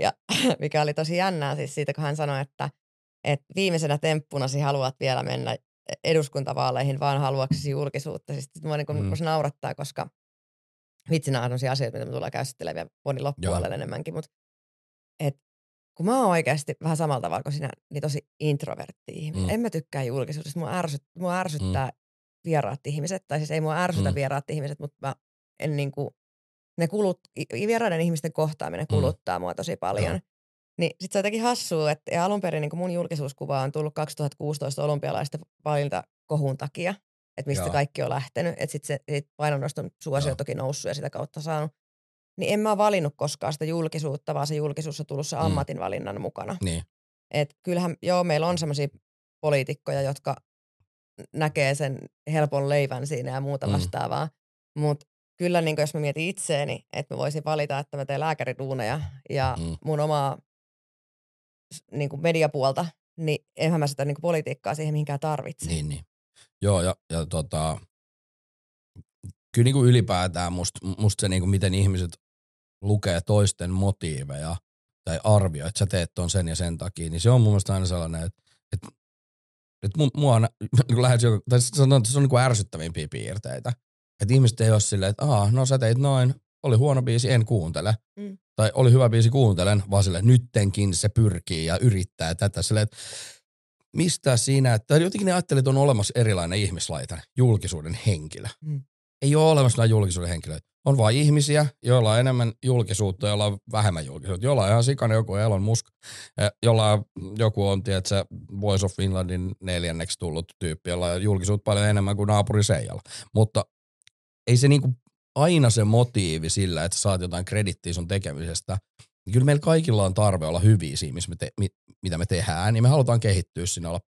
Ja mikä oli tosi jännää siis siitä, kun hän sanoi, että, että viimeisenä temppunasi haluat vielä mennä eduskuntavaaleihin, vaan haluaksesi julkisuutta. Siis mua niin Mm. mm. naurattaa, koska vitsi nämä on sellaisia asioita, mitä me tullaan käsittelemään vielä vuoden loppupuolelle Joo. enemmänkin, mutta et, kun mä oon oikeasti vähän samalla tavalla kuin sinä, niin tosi introvertti ihminen. Mm. Mm. En mä tykkää julkisuudesta. Mua, ärsyt, mua ärsyttää mm. Vieraat ihmiset, tai siis ei mua ärsytä Mm. mm. vieraat ihmiset, mutta mä en niinku, ne kulut, vieraiden ihmisten kohtaaminen Mm. kuluttaa mua tosi paljon. Joo. Niin sit se on jotenkin hassua, että ja alun perin niin mun julkisuuskuva on tullut 2016 olympialaisten valintakohun takia, että mistä Joo. kaikki on lähtenyt. Että sit se sit painonnoston suosio Joo. toki noussut ja sitä kautta saanut. Niin en mä valinnut koskaan sitä julkisuutta, vaan se julkisuus on tullut se Mm. ammatinvalinnan mukana. Niin. Et kyllähän, joo, meillä on semmoisia poliitikkoja, jotka näkee sen helpon leivän siinä ja muuta Mm. vastaavaa. Mutta kyllä niin jos mä mietin itseeni, että mä voisin valita, että mä teen lääkäriduuneja ja Mm. mun omaa niin mediapuolta, niin enhän mä sitä niin politiikkaa siihen mihinkään tarvitse. Niin, niin. Joo, ja, ja tota, kyllä niin kuin ylipäätään musta must se, niin kuin miten ihmiset lukee toisten motiiveja tai arvioi, että sä teet ton sen ja sen takia, niin se on mun mielestä aina sellainen, että, että, että mu- mua on, niin lähes joka, tai sanotaan, että se on niin kuin ärsyttävimpiä piirteitä. Että ihmiset ei ole silleen, että Aa, no sä teit noin, oli huono biisi, en kuuntele. Mm. Tai oli hyvä biisi, kuuntelen, vaan silleen, nyttenkin se pyrkii ja yrittää tätä. Silleen, että mistä siinä, että jotenkin ne ajattelee, että on olemassa erilainen ihmislaita, julkisuuden henkilö. Mm. Ei ole olemassa näin julkisuuden henkilöitä. On vain ihmisiä, joilla on enemmän julkisuutta, joilla on vähemmän julkisuutta. Jolla on ihan sikana joku Elon Musk, eh, jolla on- joku on, tiedätkö, Voice of Finlandin neljänneksi tullut tyyppi, jolla on julkisuutta paljon enemmän kuin naapuri Seijalla. Mutta ei se niinku aina se motiivi sillä, että saat jotain kredittiä sun tekemisestä. Kyllä meillä kaikilla on tarve olla hyviä siinä, missä me te, mi, mitä me tehdään, niin me halutaan kehittyä sinne, olla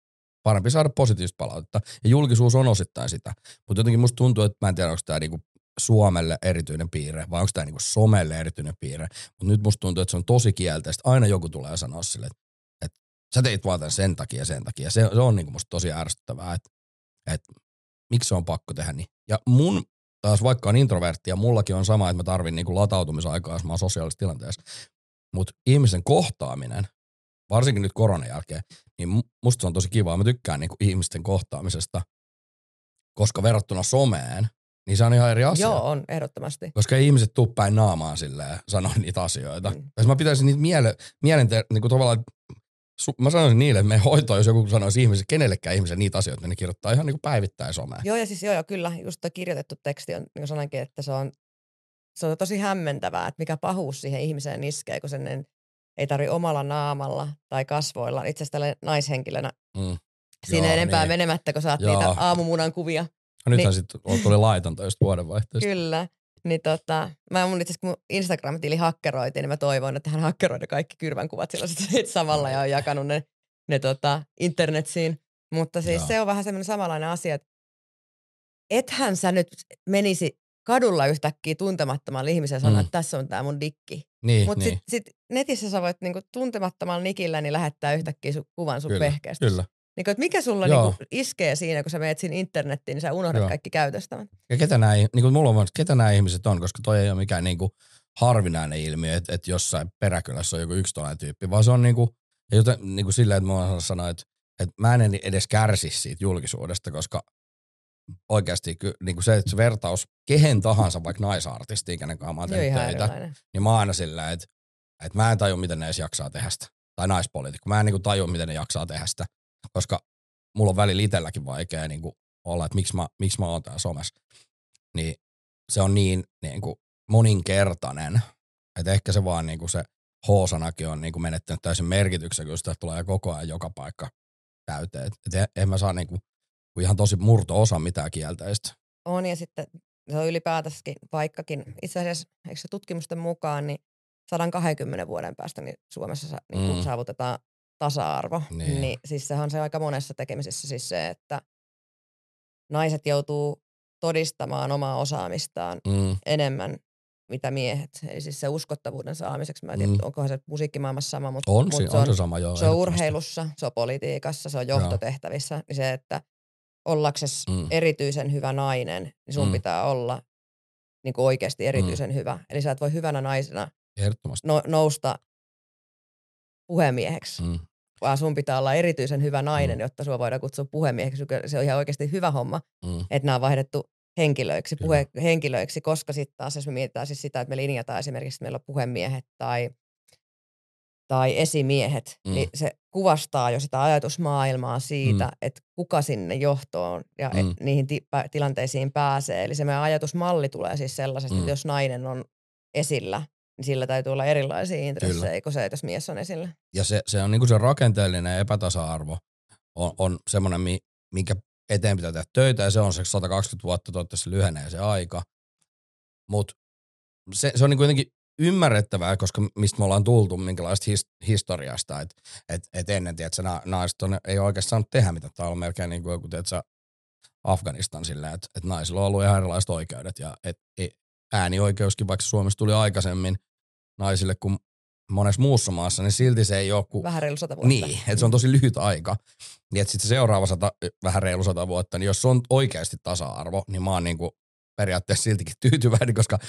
parempi saada positiivista palautetta. Ja julkisuus on osittain sitä. Mutta jotenkin musta tuntuu, että mä en tiedä, onko tämä niinku Suomelle erityinen piirre vai onko tämä niinku somelle erityinen piirre. Mutta nyt musta tuntuu, että se on tosi kielteistä. Aina joku tulee sanoa sille, että, että sä teit vaan tän sen takia sen takia. Se, se on niinku musta tosi ärsyttävää, että, että miksi se on pakko tehdä niin. Ja mun taas vaikka on introvertti ja mullakin on sama, että mä tarvin niinku latautumisaikaa, jos mä oon sosiaalisessa tilanteessa. Mutta ihmisen kohtaaminen, varsinkin nyt koronan jälkeen, niin mu- musta se on tosi kivaa. Mä tykkään niinku ihmisten kohtaamisesta, koska verrattuna someen, niin se on ihan eri asia. Joo, on ehdottomasti. Koska ei ihmiset tuu päin naamaan silleen sanoa niitä asioita. Mm. Jos mä pitäisin niitä miele, mielente, niin kuin tavallaan, su, mä sanoisin niille, että me hoitoon, jos joku sanoisi ihmiselle, kenellekään ihmiselle niitä asioita, niin ne kirjoittaa ihan niin kuin päivittäin someen. Joo, ja siis joo, joo kyllä, just toi kirjoitettu teksti on, niin kuin sanoinkin, että se on, se on tosi hämmentävää, että mikä pahuus siihen ihmiseen iskee, kun sen en- ei tarvi omalla naamalla tai kasvoilla, itse asiassa naishenkilönä, Mm. siinä Joo, enempää niin. menemättä, kun saat Joo. niitä aamumunan kuvia. No nythän Niin. sitten tuli laitonta just vuodenvaihteesta. Kyllä. Niin tota, mä mun itse kun mun Instagram-tili hakkeroitiin, niin mä toivoin, että hän hakkeroi ne kaikki kyrvän kuvat sillä sit samalla ja on jakanut ne, ne tota, internetsiin. Mutta siis Joo. se on vähän semmoinen samanlainen asia, että ethän sä nyt menisi kadulla yhtäkkiä tuntemattomalla ihmisellä sanoa, Mm. että tässä on tämä mun dikki. Niin, Mutta niin. sitten sit netissä sä voit niinku tuntemattomalla nikillä niin lähettää yhtäkkiä sun kuvan sun Kyllä. Kyllä. Niinku, että mikä sulla Joo. niinku iskee siinä, kun sä menet sinne internettiin, niin sä unohdat Joo. kaikki käytöstävät. Ja ketä nämä, niin kuin mulla on, ketä nämä ihmiset on, koska toi ei ole mikään niin kuin harvinainen ilmiö, että, että jossain peräkylässä on joku yksi toinen tyyppi, vaan se on niin kuin, ja joten, niin kuin silleen, että mä oon sanoa, että, että mä en edes kärsi siitä julkisuudesta, koska oikeasti niin kuin se, että se vertaus kehen tahansa, vaikka naisartistiin, kenen kanssa mä oon tehnyt töitä, erilainen. niin mä oon aina sillä, että, että mä en tajua, miten ne edes jaksaa tehdä sitä. Tai naispoliitikko. Mä en niin kuin tajua, miten ne jaksaa tehdä sitä, koska mulla on välillä itselläkin vaikea niin kuin olla, että miksi mä, miksi mä oon täällä somessa. Niin se on niin, niin kuin moninkertainen, että ehkä se vaan niin kuin se H-sanakin on niin kuin menettänyt täysin merkityksen, kun sitä tulee koko ajan joka paikka täyteen. Et, et en mä saa niin kuin, kuin ihan tosi murto-osa mitään kielteistä. On ja sitten se on ylipäätänsäkin vaikkakin, itse asiassa eikö se tutkimusten mukaan, niin 120 vuoden päästä niin Suomessa sa, niin Mm. saavutetaan tasa-arvo. Niin. Niin. siis sehän on se aika monessa tekemisessä siis se, että naiset joutuu todistamaan omaa osaamistaan Mm, enemmän mitä miehet. Eli siis se uskottavuuden saamiseksi, mä en tiedä, Mm. onkohan se musiikkimaailmassa sama, mutta on, mut se on, on, se sama, joo. se on urheilussa, se on politiikassa, se on johtotehtävissä. Niin se, että ollakses Mm. erityisen hyvä nainen, niin sun Mm. pitää olla niin kuin oikeasti erityisen mm. hyvä. Eli sä et voi hyvänä naisena no, nousta puhemieheksi, mm. Vaan sun pitää olla erityisen hyvä nainen, Mm. mm. jotta sua voidaan kutsua puhemieheksi. Se on ihan oikeasti hyvä homma, mm, että nämä on vaihdettu henkilöiksi, Kyllä. puhe, henkilöiksi, koska sitten taas jos me mietitään siis sitä, että me linjataan esimerkiksi, että meillä on puhemiehet tai, tai esimiehet, Mm. niin se kuvastaa jo sitä ajatusmaailmaa siitä, Mm. että kuka sinne johtoon ja Mm. mm. niihin ti- tilanteisiin pääsee. Eli se meidän ajatusmalli tulee siis sellaisesta, Mm. että jos nainen on esillä, niin sillä täytyy olla erilaisia intressejä kuin se, että jos mies on esillä. Ja se, se on niinku se rakenteellinen epätasa-arvo on, on semmoinen, mi, minkä eteen pitää tehdä töitä ja se on se 120 vuotta, toivottavasti lyhenee se aika. Mutta se, se on niinku jotenkin ymmärrettävää, koska mistä me ollaan tultu, minkälaista his, historiasta, että et, et ennen, tiedätkö, na, naiset on, ei ole oikeastaan saanut tehdä mitä. Tämä on melkein niin kuin joku, tiedätkö, Afganistan silleen, että et naisilla on ollut ihan erilaiset oikeudet ja et, et, äänioikeuskin, vaikka Suomessa tuli aikaisemmin naisille kuin monessa muussa maassa, niin silti se ei ole kuin Vähän reilu sata vuotta. niin, että se on tosi lyhyt aika. Niin että sitten seuraava sata, vähän reilu sata vuotta, niin jos se on oikeasti tasa-arvo, niin mä oon niinku periaatteessa siltikin tyytyväinen, koska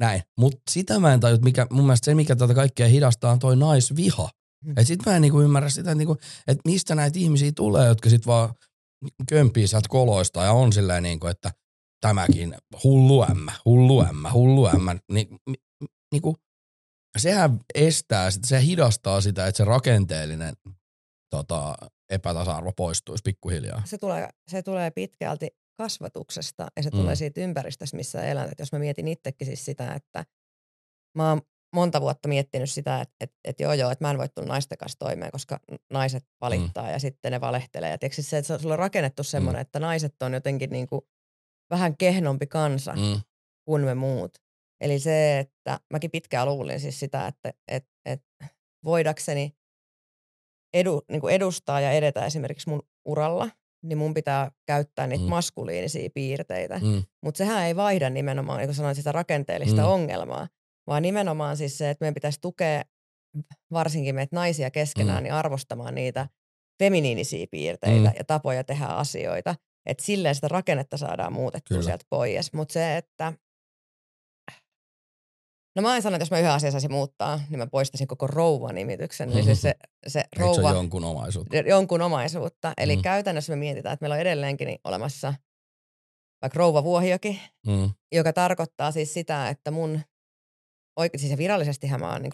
näin. Mutta sitä mä en tajua, että mikä, mun mielestä se, mikä tätä kaikkea hidastaa, on toi naisviha. Mm. Et sit mä en niinku ymmärrä sitä, että niinku, et mistä näitä ihmisiä tulee, jotka sit vaan kömpii sieltä koloista ja on silleen niinku, että tämäkin hullu ämmä, hullu ämmä, hullu ämmä. Ni, mi, niinku, sehän estää sitä, se hidastaa sitä, että se rakenteellinen tota, epätasa-arvo poistuisi pikkuhiljaa. se tulee, se tulee pitkälti kasvatuksesta ja se Mm. mm. tulee siitä ympäristöstä, missä elät. Et jos mä mietin itsekin siis sitä, että mä oon monta vuotta miettinyt sitä, että, että, että joo joo, että mä en voi tulla naisten kanssa toimeen, koska naiset valittaa mm. ja sitten ne valehtelee. Ja tiedätkö, se, että sulla on rakennettu semmoinen, mm. että naiset on jotenkin niin kuin vähän kehnompi kansa mm. Mm, kuin me muut. Eli se, että mäkin pitkään luulin siis sitä, että, että, että voidakseni edu, niin kuin edustaa ja edetä esimerkiksi mun uralla, niin mun pitää käyttää niitä Mm. maskuliinisia piirteitä. Mm. Mutta sehän ei vaihda nimenomaan, niin kuin sanoin, sitä rakenteellista Mm. ongelmaa, vaan nimenomaan siis se, että meidän pitäisi tukea varsinkin meitä naisia keskenään, Mm. niin arvostamaan niitä feminiinisiä piirteitä Mm. ja tapoja tehdä asioita. Että silleen sitä rakennetta saadaan muutettua. Kyllä. sieltä pois. Mutta se, että No mä en sano, että jos mä yhden asian saisin muuttaa, niin mä poistaisin koko rouva-nimityksen. Eli siis se, se se rouva, ole jonkun omaisuutta? jonkun omaisuutta. Eli Mm. mm. käytännössä me mietitään, että meillä on edelleenkin niin olemassa vaikka rouvavuohiokin, Mm, joka tarkoittaa siis sitä, että mun, oike- siis virallisestihan mä oon niin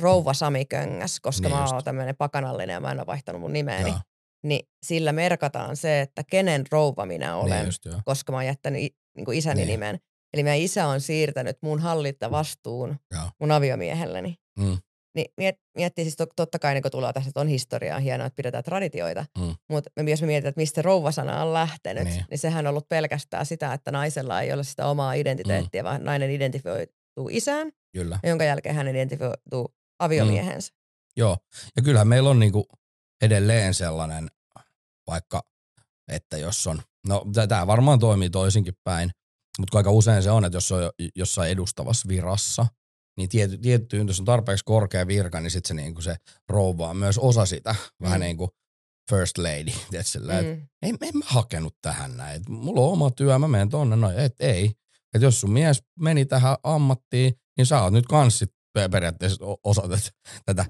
rouva Sami Köngäs, koska Niin niin mä oon tämmöinen pakanallinen ja mä en ole vaihtanut mun nimeäni. joo, Niin sillä merkataan se, että kenen rouva minä olen, niin just joo. koska mä oon jättänyt niin isäni Niin. niin. nimen. Eli meidän isä on siirtänyt mun hallitta vastuun Joo. mun aviomiehelleni. Mm, Niin miet, miettii siis to, totta kai, niin kun tulee tästä, että on historiaa, hienoa, että pidetään traditioita. Mm. Mutta jos me mietitään, että mistä rouvasana on lähtenyt, Niin. niin. sehän on ollut pelkästään sitä, että naisella ei ole sitä omaa identiteettiä, mm. vaan nainen identifioituu isään, kyllä. jonka jälkeen hän identifioituu aviomiehensä. Joo, ja kyllähän meillä on niinku edelleen sellainen, vaikka että jos on No tämä varmaan toimii toisinkin päin, mutta aika usein se on, että jos on jossain edustavassa virassa, niin tietty, tietty jos on tarpeeksi korkea virka, niin sitten se, niinku se rouva on myös osa sitä, mm. vähän niin kuin first lady, tiedätkö, mm. ei, en mä hakenut tähän näin, mulla on oma työ, mä menen tonne, no et ei. Että jos sun mies meni tähän ammattiin, niin sä oot nyt kans periaatteessa osoitet tätä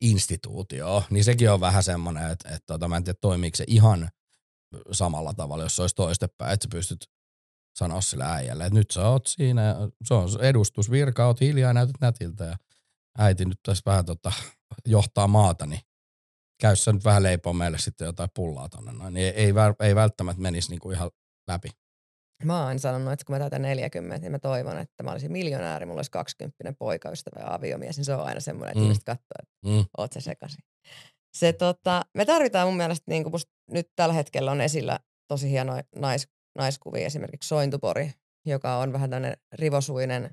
instituutioa, niin sekin on vähän semmoinen, että, että tota, mä en tiedä toimiiko se ihan samalla tavalla, jos se olisi toistepäin, että sä pystyt sanoa sille äijälle, että nyt sä oot siinä, ja se on edustusvirka, oot hiljaa ja näytät nätiltä ja äiti nyt tässä vähän tota, johtaa maata, niin käy sä nyt vähän leipoa meille sitten jotain pullaa tonne noin, niin ei, ei, ei välttämättä menisi niinku ihan läpi. Mä oon sanonut, että kun mä täytän 40, niin mä toivon, että mä olisin miljonääri, mulla olisi 20 poikaystävä ja aviomies, niin se on aina semmoinen, että mm. ihmiset katsoo, että mm. oot se sekaisin. Se, tota, me tarvitaan mun mielestä, niin kuin nyt tällä hetkellä on esillä tosi hienoja nais, naiskuvia, esimerkiksi Sointupori, joka on vähän tämmöinen rivosuinen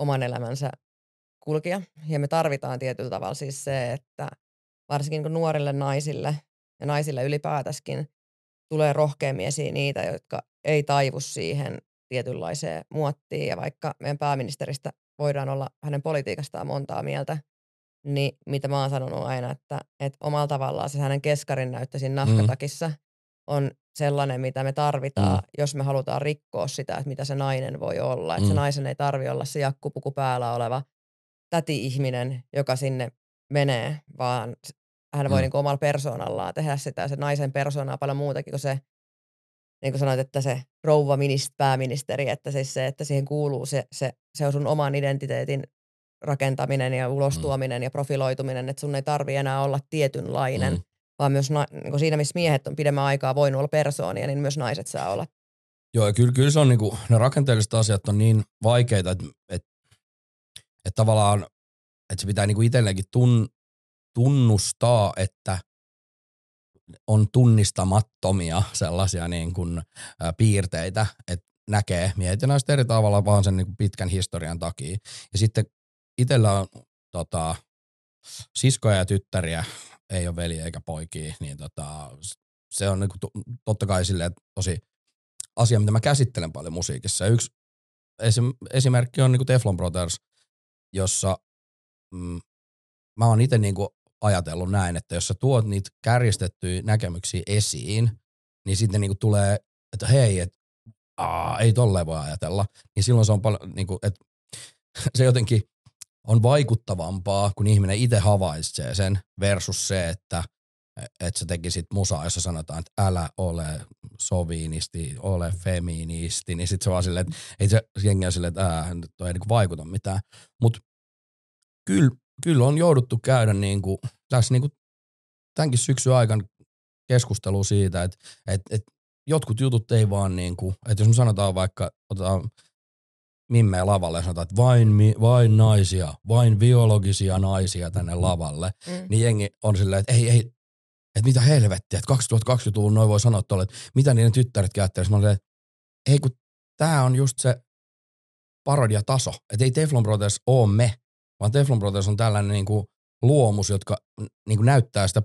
oman elämänsä kulkija. Ja me tarvitaan tietyllä tavalla siis se, että varsinkin niin nuorille naisille ja naisille ylipäätäskin tulee rohkeammin esiin niitä, jotka ei taivu siihen tietynlaiseen muottiin. Ja vaikka meidän pääministeristä voidaan olla hänen politiikastaan montaa mieltä, niin mitä mä oon sanonut aina, että, että omalla tavallaan se hänen keskarin näyttö siinä mm. nahkatakissa mm. on sellainen, mitä me tarvitaan, mm. jos me halutaan rikkoa sitä, että mitä se nainen voi olla. Että mm. se naisen ei tarvi olla se jakkupuku päällä oleva täti-ihminen, joka sinne menee, vaan hän voi mm. niin kuin omalla persoonallaan tehdä sitä. Se naisen persoonaa paljon muutakin kuin se, niin kuin sanoit, että se rouva minist, pääministeri, että siis se, että siihen kuuluu se, se, se on sun oman identiteetin rakentaminen ja ulostuominen mm. ja profiloituminen, että sun ei tarvi enää olla tietynlainen, mm. Vaan myös na, niin siinä, missä miehet on pidemmän aikaa voinut olla persoonia, niin myös naiset saa olla. Joo, ja kyllä, kyllä se on niin kuin, ne rakenteelliset asiat on niin vaikeita, että, että, että tavallaan, että se pitää niin kuin itselleenkin tun, tunnustaa, että on tunnistamattomia sellaisia niin kuin, ä, piirteitä, että näkee miehet ja naiset eri tavalla vaan sen niin kuin pitkän historian takia. Ja sitten itsellä on tota, siskoja ja tyttäriä, ei ole veli eikä poikia, niin tota, se on niin kuin, totta kai silleen tosi asia, mitä mä käsittelen paljon musiikissa. Yksi esim, esimerkki on niin kuin Teflon Brothers, jossa mm, mä oon itse niin ajatellut näin, että jos sä tuot niitä kärjestettyjä näkemyksiä esiin, niin sitten niinku tulee, että hei, et, aa, ei tolleen voi ajatella. Niin silloin se on paljon, niinku, että se jotenkin on vaikuttavampaa, kun ihminen itse havaitsee sen versus se, että että sä tekisit musaa, jossa sanotaan, että älä ole soviinisti, ole feministi, niin sit se vaan silleen, että ei se jengi ole silleen, että ää, toi ei niinku vaikuta mitään. Mutta kyllä kyllä on jouduttu käydä niin kuin, tässä niin kuin tämänkin syksyn aikana keskustelu siitä, että, että, että jotkut jutut ei vaan niin kuin, että jos me sanotaan vaikka, otetaan mimmeä lavalle ja sanotaan, että vain, vain naisia, vain biologisia naisia tänne lavalle, mm. niin jengi on silleen, että ei, ei, että mitä helvettiä, että 2020-luvun noin voi sanoa tuolle, että mitä niiden tyttäret käyttäisi. Mä olin, että ei kun tämä on just se parodiataso, että ei Teflon Brothers ole me, vaan Teflon Brothers on tällainen niin kuin luomus, jotka niin kuin näyttää sitä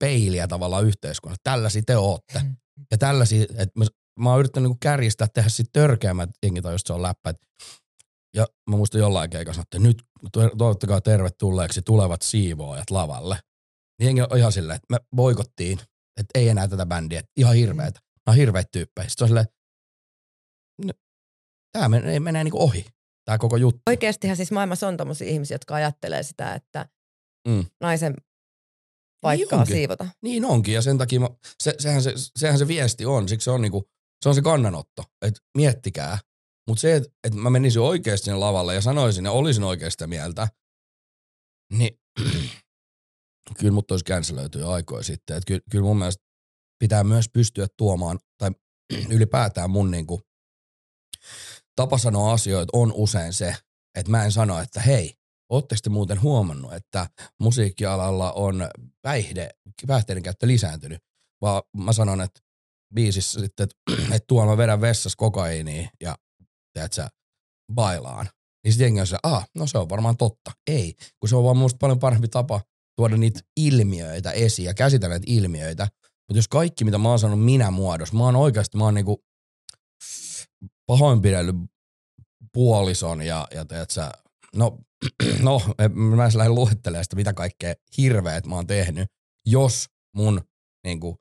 peiliä tavallaan yhteiskunnassa. Tällaisia te ootte. Ja tällaisia, että mä, mä oon yrittänyt niin kärjistää, tehdä sitten törkeämmät jengi tai just se on läppä. Ja mä muistan jollain keikassa, että nyt toivottakaa tervetulleeksi tulevat siivoojat lavalle. Niin jengi on ihan silleen, että me boikottiin, että ei enää tätä bändiä, että ihan hirveitä. Nämä on hirveitä tyyppejä. Sitten on silleen, tämä menee, menee niin kuin ohi tämä koko juttu. Oikeastihan siis maailmassa on tommosia ihmisiä, jotka ajattelee sitä, että mm. naisen paikkaa niin siivota. Niin onkin, ja sen takia mä, se, sehän, se, sehän se viesti on, siksi se on, niinku, se, on se kannanotto, että miettikää. Mutta se, että et mä menisin oikeasti sinne lavalle ja sanoisin ja olisin oikeasta mieltä, niin kyllä mut olisi känselöity jo aikoja sitten. Et kyllä, kyllä mun mielestä pitää myös pystyä tuomaan, tai ylipäätään mun niinku, tapa sanoa asioita on usein se, että mä en sano, että hei, ootteko te muuten huomannut, että musiikkialalla on päihde, päihteiden käyttö lisääntynyt, vaan mä sanon, että biisissä sitten, että, että tuolla mä vedän vessassa kokaiiniin ja teet sä, bailaan. Niin sitten jengi on se, ah, no se on varmaan totta. Ei, kun se on vaan musta paljon parempi tapa tuoda niitä ilmiöitä esiin ja käsitellä niitä ilmiöitä, Mutta jos kaikki, mitä mä oon sanonut minä muodossa, mä oon oikeasti, mä oon niinku pahoinpidellyt puolison ja, ja teet sä, no, no, mä en lähde luettelemaan sitä, mitä kaikkea hirveät mä oon tehnyt, jos mun niinku,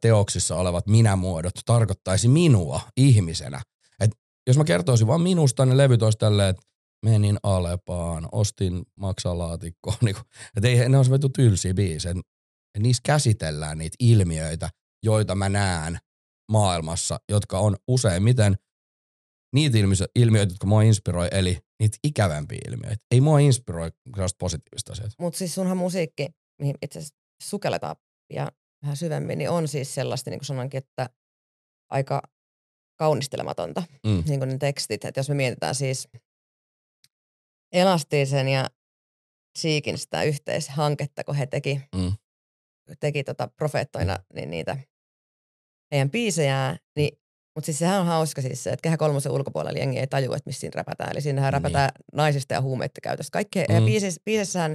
teoksissa olevat minämuodot tarkoittaisi minua ihmisenä. Et jos mä kertoisin vaan minusta, niin levyt olisi tälleen, että menin Alepaan, ostin maksalaatikkoa. Että ei, ne olisi vetu tylsiä biisejä. Niissä käsitellään niitä ilmiöitä, joita mä näen maailmassa, jotka on useimmiten niitä ilmiöitä, jotka mua inspiroi, eli niitä ikävämpiä ilmiöitä. Ei mua inspiroi sellaista positiivista asiaa. Mutta siis sunhan musiikki, mihin itse asiassa sukelletaan ja vähän syvemmin, niin on siis sellaista, niin kuin sanoinkin, että aika kaunistelematonta, mm. niin kuin ne tekstit. Että jos me mietitään siis Elastisen ja Siikin sitä yhteishanketta, kun he teki, mm. teki tota profeettoina niin niitä heidän biisejään, niin mutta siis sehän on hauska siis se, että kehä kolmosen ulkopuolella jengi ei taju, että missä siinä räpätään. Eli siinähän niin. räpätään naisista ja huumeiden käytöstä. Kaikki, mm. ja biisissä,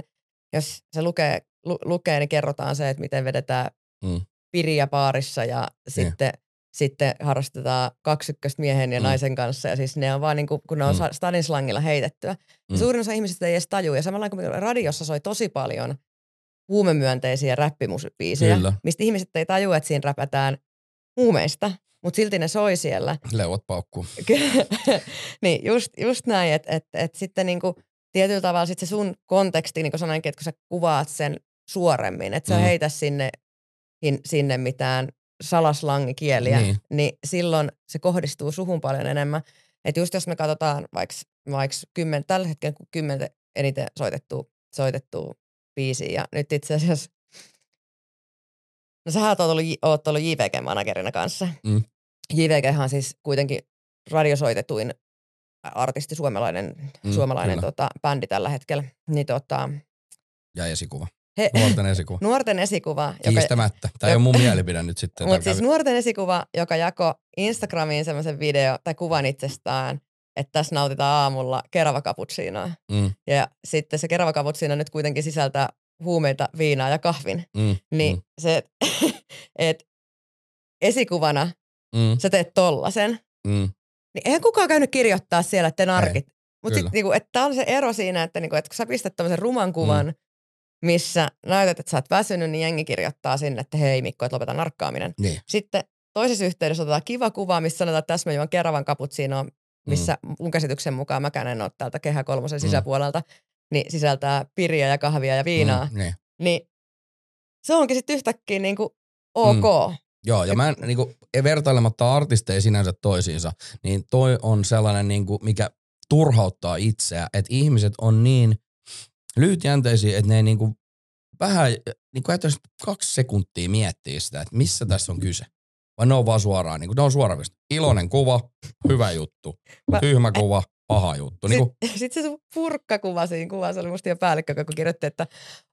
jos se lukee, lu, lukee, niin kerrotaan se, että miten vedetään mm. piriä paarissa ja niin. sitten, sitten harrastetaan kaksykköstä miehen ja mm. naisen kanssa. Ja siis ne on vaan niin kuin, kun ne on mm. stadin slangilla heitettyä. Mm. Suurin osa ihmisistä ei edes taju. Ja samalla kun radiossa soi tosi paljon huumemyönteisiä räppimusibiisejä, mistä ihmiset ei taju, että siinä räpätään huumeista, mutta silti ne soi siellä. Leuat paukkuu. niin, just, just näin, että et, et sitten niinku, tietyllä tavalla sit se sun konteksti, niin kuin sanoinkin, että kun sä kuvaat sen suoremmin, että sä mm. heitä sinne, sinne mitään salaslangikieliä, niin. niin silloin se kohdistuu suhun paljon enemmän. Että just jos me katsotaan vaikka vaiks kymmen, tällä hetkellä kymmentä eniten soitettua, soitettua biisiä, ja nyt itse asiassa No sä oot ollut, oot ollut JVG-managerina kanssa. Mm. JVG on siis kuitenkin radiosoitetuin artisti, suomalainen, mm, suomalainen tota, bändi tällä hetkellä. Niin, tota, ja esikuva. He, nuorten esikuva. nuorten esikuva. Kiistämättä. Tämä ei ole mun mielipide nyt sitten. Mutta siis nuorten esikuva, joka jako Instagramiin semmoisen video tai kuvan itsestään, että tässä nautitaan aamulla kerava cappuccinoa. Mm. Ja sitten se kerava cappuccino nyt kuitenkin sisältää huumeita, viinaa ja kahvin. Mm. Niin mm. se, että esikuvana mm. sä teet tollasen, mm. niin eihän kukaan käynyt kirjoittaa siellä, että narkit. Mutta sitten niinku, että on se ero siinä, että, niinku, että kun sä pistät tämmöisen ruman kuvan, mm. Missä näytät, että sä oot väsynyt, niin jengi kirjoittaa sinne, että hei Mikko, että lopeta narkkaaminen. Niin. Sitten toisessa yhteydessä otetaan kiva kuva, missä sanotaan, että tässä mä juon keravan kaputsiinoa, missä mm. mun käsityksen mukaan mäkään en ole täältä kehä kolmosen mm. sisäpuolelta, niin sisältää piriä ja kahvia ja viinaa. Mm, niin. niin se onkin sitten yhtäkkiä niinku ok. Mm. Joo, ja mä en, niin kuin, vertailematta artisteja sinänsä toisiinsa, niin toi on sellainen, niin kuin, mikä turhauttaa itseä, että ihmiset on niin lyhytjänteisiä, että ne ei niin kuin, vähän, niin kuin kaksi sekuntia miettiä sitä, että missä tässä on kyse. Vai ne on vaan suoraan, niin kuin, ne on suoraan, iloinen kuva, hyvä juttu, tyhmä kuva, paha juttu. Niin kun... Sitten se purkkakuva siinä kuvassa oli musta jo päällikkö, kun kirjoitti, että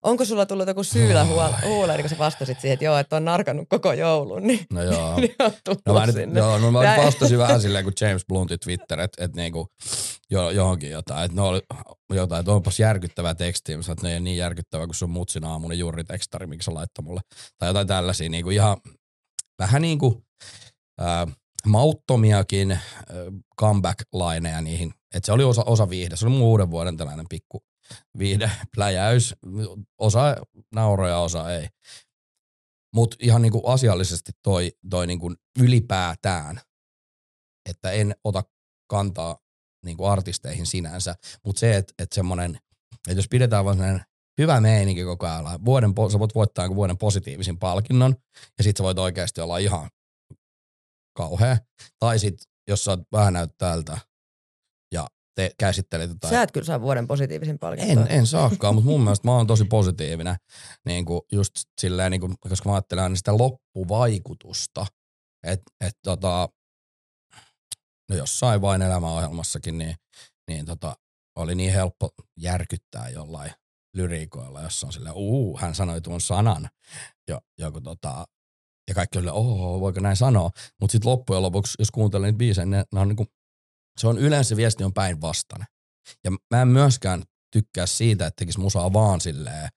onko sulla tullut joku syylä huoleen, niin kun sä vastasit siihen, että joo, että on narkannut koko joulun, niin, no joo. niin on no mä, nyt, joo, no mä vastasin vähän silleen kuin James Bluntin Twitter, että, että niinku, jo, johonkin jotain, että ne oli jotain, että onpas järkyttävää tekstiä, mä sanoin, että ne ei ole niin järkyttävää kuin sun mutsin aamunen juuri tekstari, mikä sä laittoi mulle. Tai jotain tällaisia, niinku ihan vähän niin kuin, äh, mauttomiakin comeback-laineja niihin. Että se oli osa, osa viihde. Se oli mun uuden vuoden tällainen pikku viihde, pläjäys. Osa nauroja, osa ei. Mutta ihan niinku asiallisesti toi, toi niinku ylipäätään, että en ota kantaa niinku artisteihin sinänsä, mutta se, että et semmoinen, että jos pidetään vaan sellainen hyvä meininki koko ajan, vuoden, sä voit voittaa vuoden positiivisin palkinnon, ja sit sä voit oikeasti olla ihan kauhea. Tai sit, jos sä vähän näyttäältä ja te käsittelet jotain. Sä et kyllä saa vuoden positiivisin palkintoa. En, en saakaan, mutta mun mielestä mä oon tosi positiivinen. Niin kuin just silleen, niin kuin, koska mä ajattelen aina sitä loppuvaikutusta. Että et, tota, no jossain vain elämäohjelmassakin, niin, niin tota, oli niin helppo järkyttää jollain lyriikoilla, jossa on silleen, uu, hän sanoi tuon sanan. Jo, joku tota, ja kaikki oli, oho, voiko näin sanoa. Mutta sitten loppujen lopuksi, jos kuuntelee niitä biisejä, ne, ne on niinku, se on yleensä viesti on päinvastainen. Ja mä en myöskään tykkää siitä, että tekisi musaa vaan silleen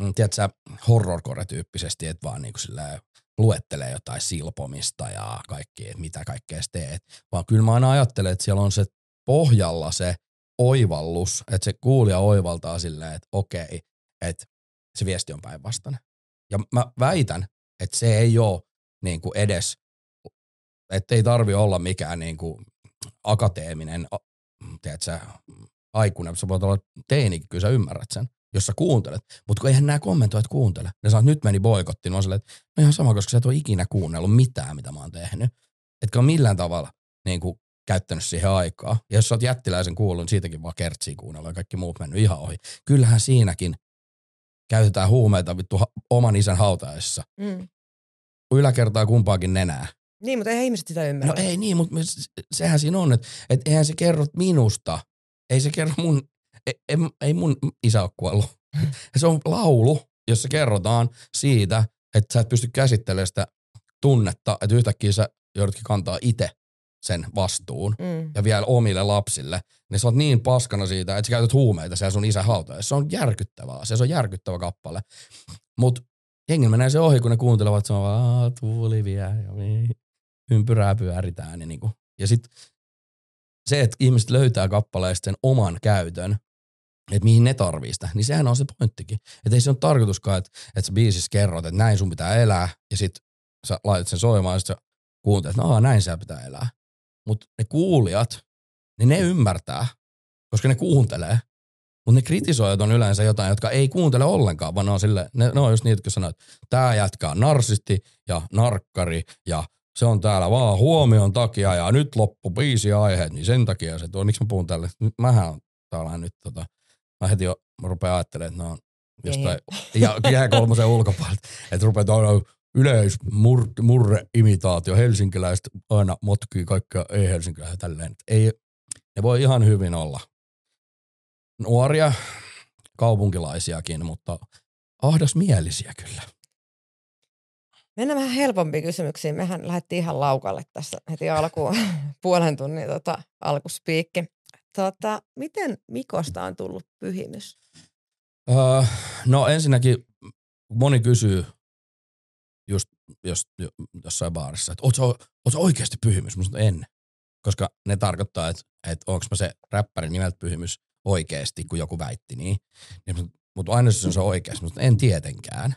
mm, tiedätkö, horrorcore-tyyppisesti, että vaan niinku silleen luettelee jotain silpomista ja kaikki, että mitä kaikkea teet. Vaan kyllä mä aina ajattelen, että siellä on se pohjalla se oivallus, että se kuulija oivaltaa silleen, että okei, että se viesti on päinvastainen. Ja mä väitän, että se ei ole niin kuin edes, että ei tarvi olla mikään niin kuin akateeminen, tiedätkö, aikuinen, sä voit olla teinikin, kyllä sä ymmärrät sen, jos sä kuuntelet. Mutta kun eihän nämä kommentoijat kuuntele. Ne sanoo, nyt meni boikotti, niin on silleen, että no ihan sama, koska sä et ole ikinä kuunnellut mitään, mitä mä oon tehnyt. Etkä ole millään tavalla niin kuin, käyttänyt siihen aikaa. Ja jos sä oot jättiläisen kuullut, niin siitäkin vaan kertsiä kuunnella ja kaikki muut mennyt ihan ohi. Kyllähän siinäkin käytetään huumeita vittu oman isän hautajaisissa. Mm. Yläkertaa kumpaakin nenää. Niin, mutta ei ihmiset sitä ymmärrä. No ei niin, mutta sehän siinä on, että, että eihän se kerro minusta. Ei se kerro mun, ei, ei mun isä ole kuollut. Se on laulu, jossa kerrotaan siitä, että sä et pysty käsittelemään sitä tunnetta, että yhtäkkiä sä joudutkin kantaa itse sen vastuun mm. ja vielä omille lapsille, niin sä oot niin paskana siitä, että sä käytät huumeita siellä sun isän hautajaisissa. Se on järkyttävää. Se on järkyttävä kappale. Mutta jengi menee se ohi, kun ne kuuntelevat, se on vaan tuuli vie ja ympyrää pyöritään. Ja, niinku. ja sit se, että ihmiset löytää kappaleesta sen oman käytön, että mihin ne tarvii sitä, niin sehän on se pointtikin. Että ei se ole tarkoituskaan, että, että sä biisissä kerrot, että näin sun pitää elää, ja sit sä laitat sen soimaan, ja sit sä kuuntelet, että no, näin sä pitää elää. Mutta ne kuulijat, niin ne ymmärtää, koska ne kuuntelee. Mutta ne kritisoijat on yleensä jotain, jotka ei kuuntele ollenkaan, vaan ne on, sille, ne, ne on just niitä, jotka sanoo, että tämä jätkä on narsisti ja narkkari ja se on täällä vaan huomion takia ja nyt loppu biisi aiheet, niin sen takia se tuo, miksi mä puhun tälle, mähän on täällä nyt tota, mä heti jo rupean ajattelemaan, että ne on jostain, ja jää kolmosen ulkopuolelta, että rupeaa yleismurre-imitaatio, helsinkiläiset aina motkii kaikkea ei-helsinkiläisiä tälleen. Ei, ne voi ihan hyvin olla nuoria, kaupunkilaisiakin, mutta ahdasmielisiä kyllä. Mennään vähän helpompiin kysymyksiin. Mehän lähdettiin ihan laukalle tässä heti alkuun puolen tunnin tota, alkuspiikki. Tota, miten Mikosta on tullut pyhimys? Öö, no ensinnäkin moni kysyy jos, jossain baarissa, että ootko oikeasti pyhimys? Musta en. Koska ne tarkoittaa, että, että onko mä se räppäri nimeltä pyhimys oikeasti, kun joku väitti niin. niin mutta aina se on se oikeasti, mutta en tietenkään.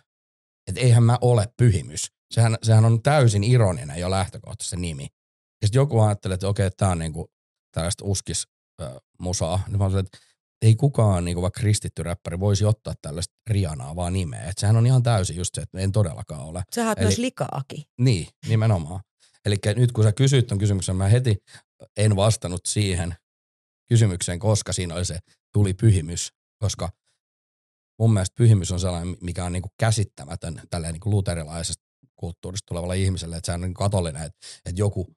Että eihän mä ole pyhimys. Sehän, sehän on täysin ironinen jo lähtökohtaisesti se nimi. Ja sitten joku ajattelee, että okei, tää on niinku tällaista uskis musaa. Niin mä olen, että ei kukaan, niin kuin vaikka kristitty räppäri, voisi ottaa tällaista Rianaa vaan nimeä. Et sehän on ihan täysin just se, että en todellakaan ole. Sä oot myös likaakin. Niin, nimenomaan. Eli nyt kun sä kysyit ton kysymyksen, mä heti en vastannut siihen kysymykseen, koska siinä oli se tuli pyhimys, koska mun mielestä pyhimys on sellainen, mikä on niin kuin käsittämätön tälleen niin kuin luterilaisesta kulttuurista tulevalle ihmiselle, että se on niin katolinen, että, että joku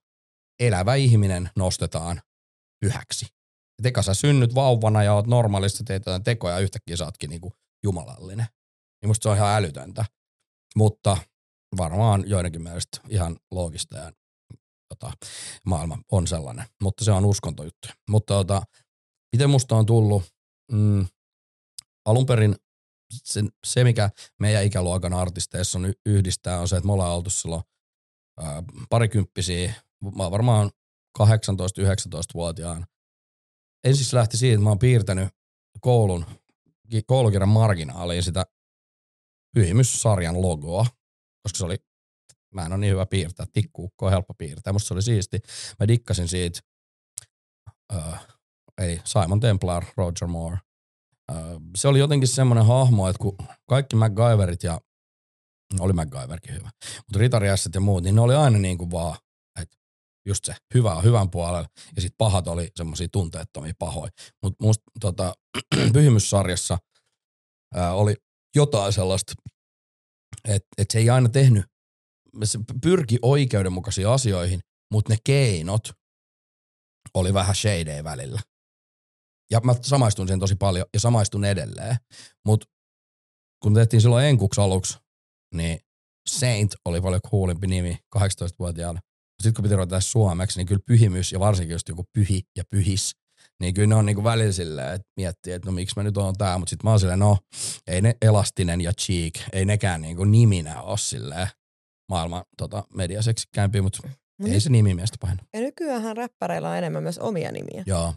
elävä ihminen nostetaan pyhäksi. Et eka sä synnyt vauvana ja oot normaalisti, teet jotain tekoja ja yhtäkkiä sä ootkin niinku jumalallinen. Niin musta se on ihan älytöntä. Mutta varmaan joidenkin mielestä ihan loogista ja tota, maailma on sellainen. Mutta se on uskontojuttu. Mutta tota, miten musta on tullut? Mm, alun perin se, se, mikä meidän ikäluokan artisteissa on yhdistää, on se, että me ollaan oltu silloin ää, parikymppisiä, varmaan 18-19-vuotiaan ensin se lähti siitä, että mä oon piirtänyt koulun, koulukirjan marginaaliin sitä pyhimyssarjan logoa, koska se oli, mä en ole niin hyvä piirtää, tikkuukko on helppo piirtää, musta se oli siisti. Mä dikkasin siitä, uh, ei, Simon Templar, Roger Moore. Uh, se oli jotenkin semmoinen hahmo, että kun kaikki MacGyverit ja oli MacGyverkin hyvä, mutta ritariässet ja muut, niin ne oli aina niin kuin vaan just se hyvä on hyvän puolella ja sitten pahat oli semmoisia tunteettomia pahoja. Mutta musta tota, pyhimyssarjassa ää, oli jotain sellaista, että et se ei aina tehnyt, se pyrki oikeudenmukaisiin asioihin, mutta ne keinot oli vähän shadea välillä. Ja mä samaistun sen tosi paljon ja samaistun edelleen. Mutta kun tehtiin silloin enkuksi aluksi, niin Saint oli paljon kuulimpi nimi 18-vuotiaana sitten kun piti ruveta suomeksi, niin kyllä pyhimys ja varsinkin just joku pyhi ja pyhis, Niin kyllä ne on niinku välillä silleen, että miettii, että no miksi mä nyt oon tää, mutta sit mä oon silleen, no ei ne Elastinen ja Cheek, ei nekään niinku niminä oo silleen maailman tota, mediaseksikkäimpiä, mutta Mut ei se nimi miestä paina. Ja nykyään räppäreillä on enemmän myös omia nimiä. Joo,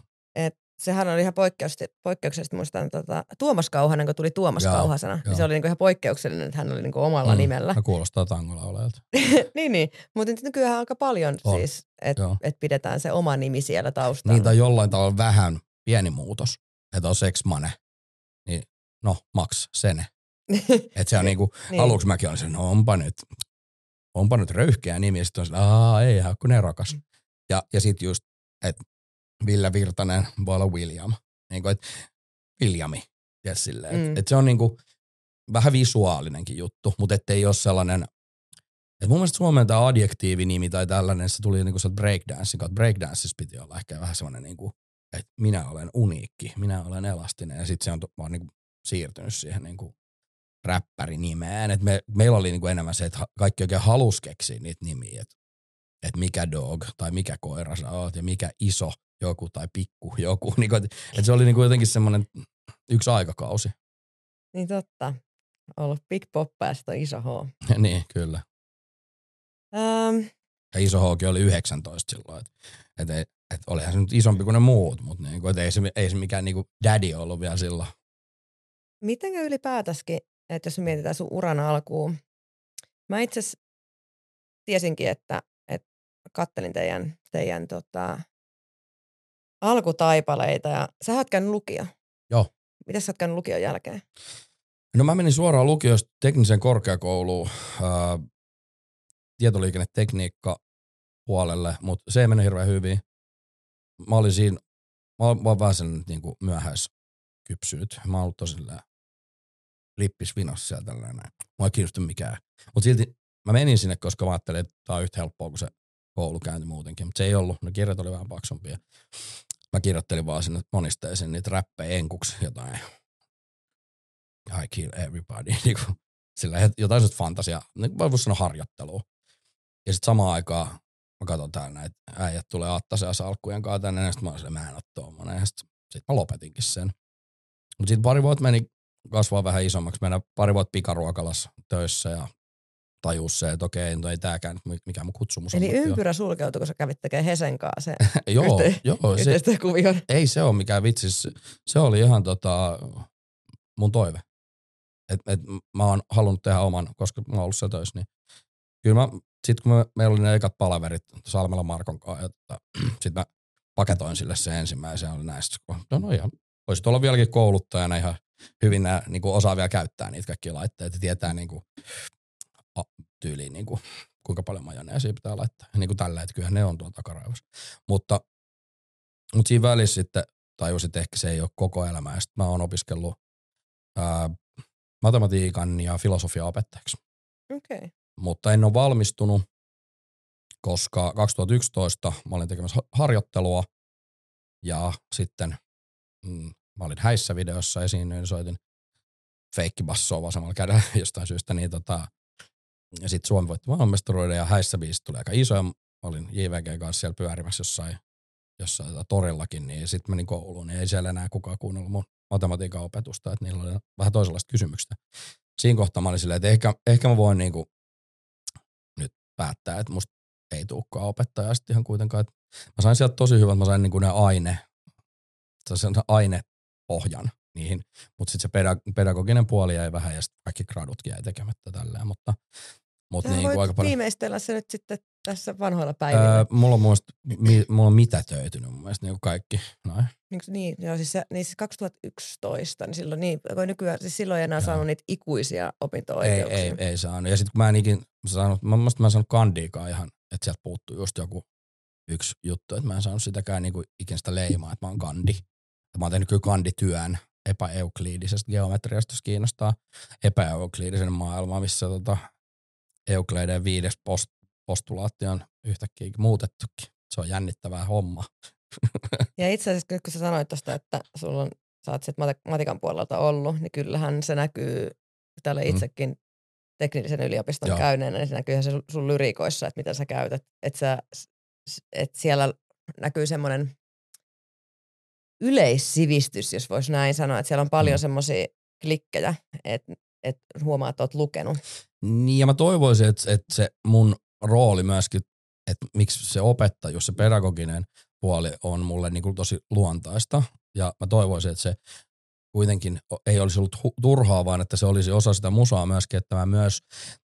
Sehän oli ihan poikkeuksellisesti, poikkeuksellisesti muistan tota, Tuomas Kauhanen, kun tuli Tuomas Joo, Kauhasena. joo. Niin se oli niinku ihan poikkeuksellinen, että hän oli niinku omalla Mm, nimellä. no kuulostaa tangolaulajalta. niin, niin. Mutta nyt nykyään on aika paljon On, siis, että et pidetään se oma nimi siellä taustalla. Niin tai jollain tavalla vähän pieni muutos, että on seksmane, niin no Max Sene. Että se on niinku, Niin. aluksi mäkin olin se, no onpa nyt, onpa nyt röyhkeä nimi, ja sitten on se, aa ei, kun ne rakas. Mm. Ja, ja sitten just, että Ville Virtanen voi olla William. Niin kuin, että Williami. Ja silleen, Mm. mm. et se on niinku vähän visuaalinenkin juttu, mutta ettei ole sellainen, että mun mielestä Suomen tämä adjektiivinimi tai tällainen, se tuli niinku sieltä breakdancing kautta. Breakdanceissa piti olla ehkä vähän sellainen niinku, että minä olen uniikki, minä olen elastinen ja sitten se on vaan niinku siirtynyt siihen niinku räppärinimeen. Et me, meillä oli niinku enemmän se, että kaikki oikein halus keksiä niitä nimiä, että et mikä dog tai mikä koira sä oot ja mikä iso joku tai pikku joku. Niinku, että et se oli niinku jotenkin semmoinen yksi aikakausi. niin totta. Ollut Big Poppa ja sitten on iso H. niin, kyllä. Ähm, Ja iso Hooki oli 19 silloin, että et, et, et olihan se nyt isompi kuin ne muut, mutta niinku, et ei, se, ei se mikään niinku daddy ollut vielä silloin. mitenkä ylipäätäskin, että jos mietitään sun uran alkuun. Mä itse tiesinkin, että, että kattelin teidän, teidän tota, alkutaipaleita ja sä oot käynyt lukio. Joo. Mitä sä oot käynyt lukion jälkeen? No mä menin suoraan lukiosta tekniseen korkeakouluun ää, tietoliikennetekniikka puolelle, mutta se ei mennyt hirveän hyvin. Mä olin siinä, mä oon vähän sen niinku myöhäiskypsynyt. Mä ollut tosi lippisvinossa siellä tällainen. Mua ei kiinnosta mikään. Mutta silti mä menin sinne, koska mä ajattelin, että tää on yhtä helppoa kuin se koulukäynti muutenkin. Mutta se ei ollut. Ne kirjat oli vähän paksumpia. Mä kirjoittelin vaan sinne monisteisiin niitä räppejä enkuksi jotain. I kill everybody. Niinku, sillä jotain sellaista fantasiaa, niin voi sanoa harjoittelua. Ja sitten samaan aikaan mä katson täällä näitä äijät tulee Attasen salkkujen kanssa tänne, ja sitten mä olin mä en ole tommonen. Ja sitten sit mä lopetinkin sen. Mutta sitten pari vuotta meni kasvaa vähän isommaksi. Mennä pari vuotta pikaruokalassa töissä ja tajus se, että okei, no ei tääkään nyt mikä mun kutsumus on. Eli mut joo. ympyrä sulkeutui, kun sä kävit tekemään Hesen kanssa se joo, yhte- joo, se, ei se ole mikään vitsi. Se, se oli ihan tota, mun toive. Et, et mä oon halunnut tehdä oman, koska mä oon ollut siellä töissä. Niin. Kyllä mä, sit kun mä, meillä oli ne ekat palaverit Salmela Markon kanssa, tota, sit mä paketoin sille se ensimmäisen, oli näistä. No, no ihan, voisit olla vieläkin kouluttajana ihan hyvin nää, niin kuin osaa vielä käyttää niitä kaikkia laitteita ja tietää niin kuin, tyyliin niin kuin, kuinka paljon majoneesia pitää laittaa. Niin kuin tällä, että kyllähän ne on tuolla takaraivossa. Mutta, mutta siinä välissä sitten tajusin, että ehkä se ei ole koko elämä. Ja sitten mä oon opiskellut ää, matematiikan ja filosofian opettajaksi. Okay. Mutta en ole valmistunut, koska 2011 mä olin tekemässä ha- harjoittelua ja sitten mm, mä olin häissä videossa esiinnyin, soitin feikkibassoa vasemmalla kädellä jostain syystä, niin tota, ja sitten Suomi voitti maailmanmestaruuden ja häissä biisit tuli aika iso ja mä olin JVG kanssa siellä pyörimässä jossain, jossain tota, torillakin, niin sitten menin kouluun, niin ei siellä enää kukaan kuunnellut mun matematiikan opetusta, että niillä oli vähän toisenlaista kysymyksistä. Siinä kohtaa mä olin silleen, että ehkä, ehkä mä voin niinku nyt päättää, että musta ei tulekaan opettajaa sitten ihan kuitenkaan. Että mä sain sieltä tosi hyvät, mä sain niinku ne aine, sen ainepohjan niihin, mutta sitten se pedag- pedagoginen puoli jäi vähän ja sitten kaikki gradutkin jäi tekemättä tälleen, mutta, mutta niin voit aika paljon. viimeistellä se nyt sitten tässä vanhoilla päivillä. Öö, mulla on mielestä, mi, mulla on mitätöitynyt mun mielestä niin kaikki. Noin. Niin, niin, joo, siis, se, niin siis 2011, niin silloin, niin, kun nykyään, siis silloin ei enää Joo. saanut niitä ikuisia Ei, opinto-oikeuksia. ei, ei saanut. Ja sitten kun mä en ikin saanut, mä, mä, mä en saanut kandiikaan ihan, että sieltä puuttuu just joku yksi juttu, että mä en saanut sitäkään niinku ikinä sitä leimaa, että mä oon kandi. Mä oon tehnyt kyllä kandityön epäeukliidisesta geometriasta, jos kiinnostaa epäeukliidisen maailma, missä tota Eukleiden viides post, postulaatti on yhtäkkiä muutettukin. Se on jännittävää homma. Ja itse asiassa kun sä sanoit tuosta, että sulla on, sä oot matikan puolelta ollut, niin kyllähän se näkyy täällä Mm. itsekin teknillisen yliopiston Joo. käyneenä, niin se näkyyhän se sun- lyriikoissa, että mitä sä käytät. Että sä, että siellä näkyy semmoinen yleissivistys, jos voisi näin sanoa, että siellä on paljon Mm. mm. semmoisia klikkejä, että et huomaa, että oot lukenut. Niin ja mä toivoisin, että, että se mun rooli myöskin, että miksi se opettajuus, se pedagoginen puoli on mulle niin kuin tosi luontaista. Ja mä toivoisin, että se kuitenkin ei olisi ollut hu- turhaa, vaan että se olisi osa sitä musaa myöskin, että mä myös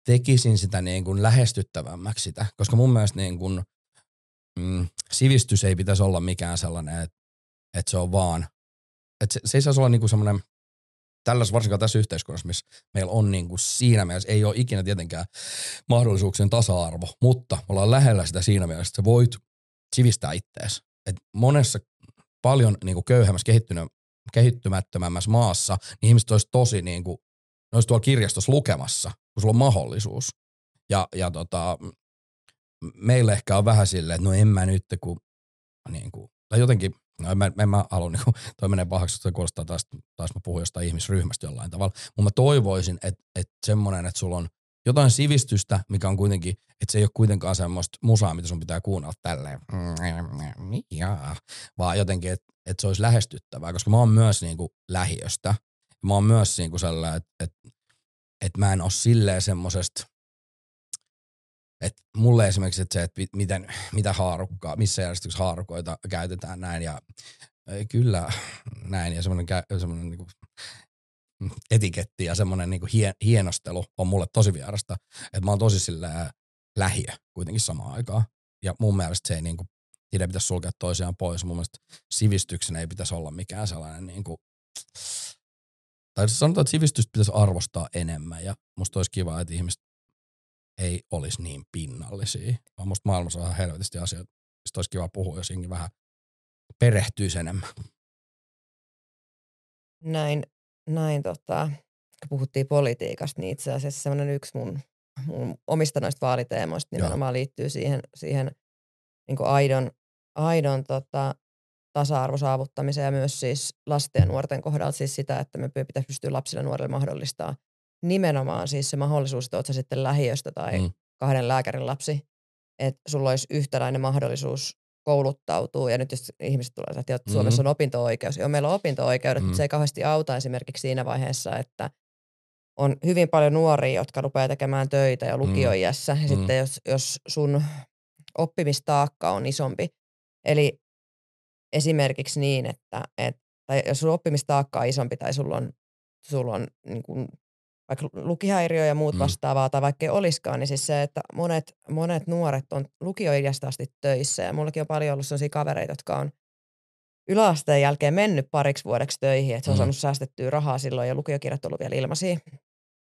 tekisin sitä niin kuin lähestyttävämmäksi sitä. Koska mun mielestä niin kuin, mm, sivistys ei pitäisi olla mikään sellainen, että, että se on vaan, että se, se ei saisi olla niin kuin semmoinen tällaisessa, varsinkaan tässä yhteiskunnassa, missä meillä on niin kuin siinä mielessä, ei ole ikinä tietenkään mahdollisuuksien tasa-arvo, mutta ollaan lähellä sitä siinä mielessä, että sä voit sivistää ittees. Et monessa paljon niin kuin köyhemmässä kehittymättömämmässä maassa, niin ihmiset olisi tosi niin kuin, ne olisi tuolla kirjastossa lukemassa, kun sulla on mahdollisuus. Ja, ja tota, m- meillä ehkä on vähän silleen, että no en mä nyt, kun niin kuin, tai jotenkin, no mä, en mä halua, niin toi menee pahaksi, se kuulostaa taas, taas mä puhun jostain ihmisryhmästä jollain tavalla, mutta mä toivoisin, että, että semmoinen, että sulla on jotain sivistystä, mikä on kuitenkin, että se ei ole kuitenkaan semmoista musaa, mitä sun pitää kuunnella tälleen, vaan jotenkin, että, että se olisi lähestyttävää, koska mä oon myös niin kuin lähiöstä. Mä oon myös niin kuin sellainen, että, että, että mä en ole silleen semmosesta, että mulle esimerkiksi että se, että mi- miten, mitä haarukkaa, missä järjestyksessä haarukoita käytetään näin ja ei, kyllä näin ja semmoinen, semmoinen niinku etiketti ja semmoinen niinku hie- hienostelu on mulle tosi vierasta. Että mä oon tosi sillä lähiö kuitenkin samaan aikaan. Ja mun mielestä se ei niinku, niitä ei pitäisi sulkea toisiaan pois. Mun mielestä sivistyksen ei pitäisi olla mikään sellainen niinku, tai sanotaan, että sivistystä pitäisi arvostaa enemmän ja musta olisi kiva, että ihmiset ei olisi niin pinnallisia. Vaan musta maailmassa on ihan helvetisti asioita, mistä olisi kiva puhua, jos jengi vähän perehtyisi enemmän. Näin, näin tota, kun puhuttiin politiikasta, niin itse asiassa semmoinen yksi mun, mun omista noista vaaliteemoista Joo. nimenomaan liittyy siihen, siihen niin aidon, aidon tota, tasa-arvon saavuttamiseen ja myös siis lasten ja nuorten kohdalla siis sitä, että me pitäisi pystyä lapsille ja nuorille mahdollistaa nimenomaan siis se mahdollisuus, että oot sä sitten lähiöstä tai Mm. mm. kahden lääkärin lapsi, että sulla olisi yhtäläinen mahdollisuus kouluttautua. Ja nyt jos ihmiset tulee, että Mhm. Suomessa on opinto-oikeus. Joo, meillä on opinto-oikeudet, Mm. mutta se ei kauheasti auta esimerkiksi siinä vaiheessa, että on hyvin paljon nuoria, jotka rupeaa tekemään töitä jo lukioiässä. Ja Mm. sitten jos, jos sun oppimistaakka on isompi, eli esimerkiksi niin, että, että tai jos sun oppimistaakka on isompi tai sulla on, sulla on niin kuin, vaikka lukihäiriö ja muut Mm. vastaavaa, tai vaikka ei olisikaan, niin siis se, että monet, monet nuoret on lukioiästä asti töissä, ja mullakin on paljon ollut sellaisia kavereita, jotka on yläasteen jälkeen mennyt pariksi vuodeksi töihin, että se on Mm. saanut säästettyä rahaa silloin, ja lukiokirjat on ollut vielä ilmaisia,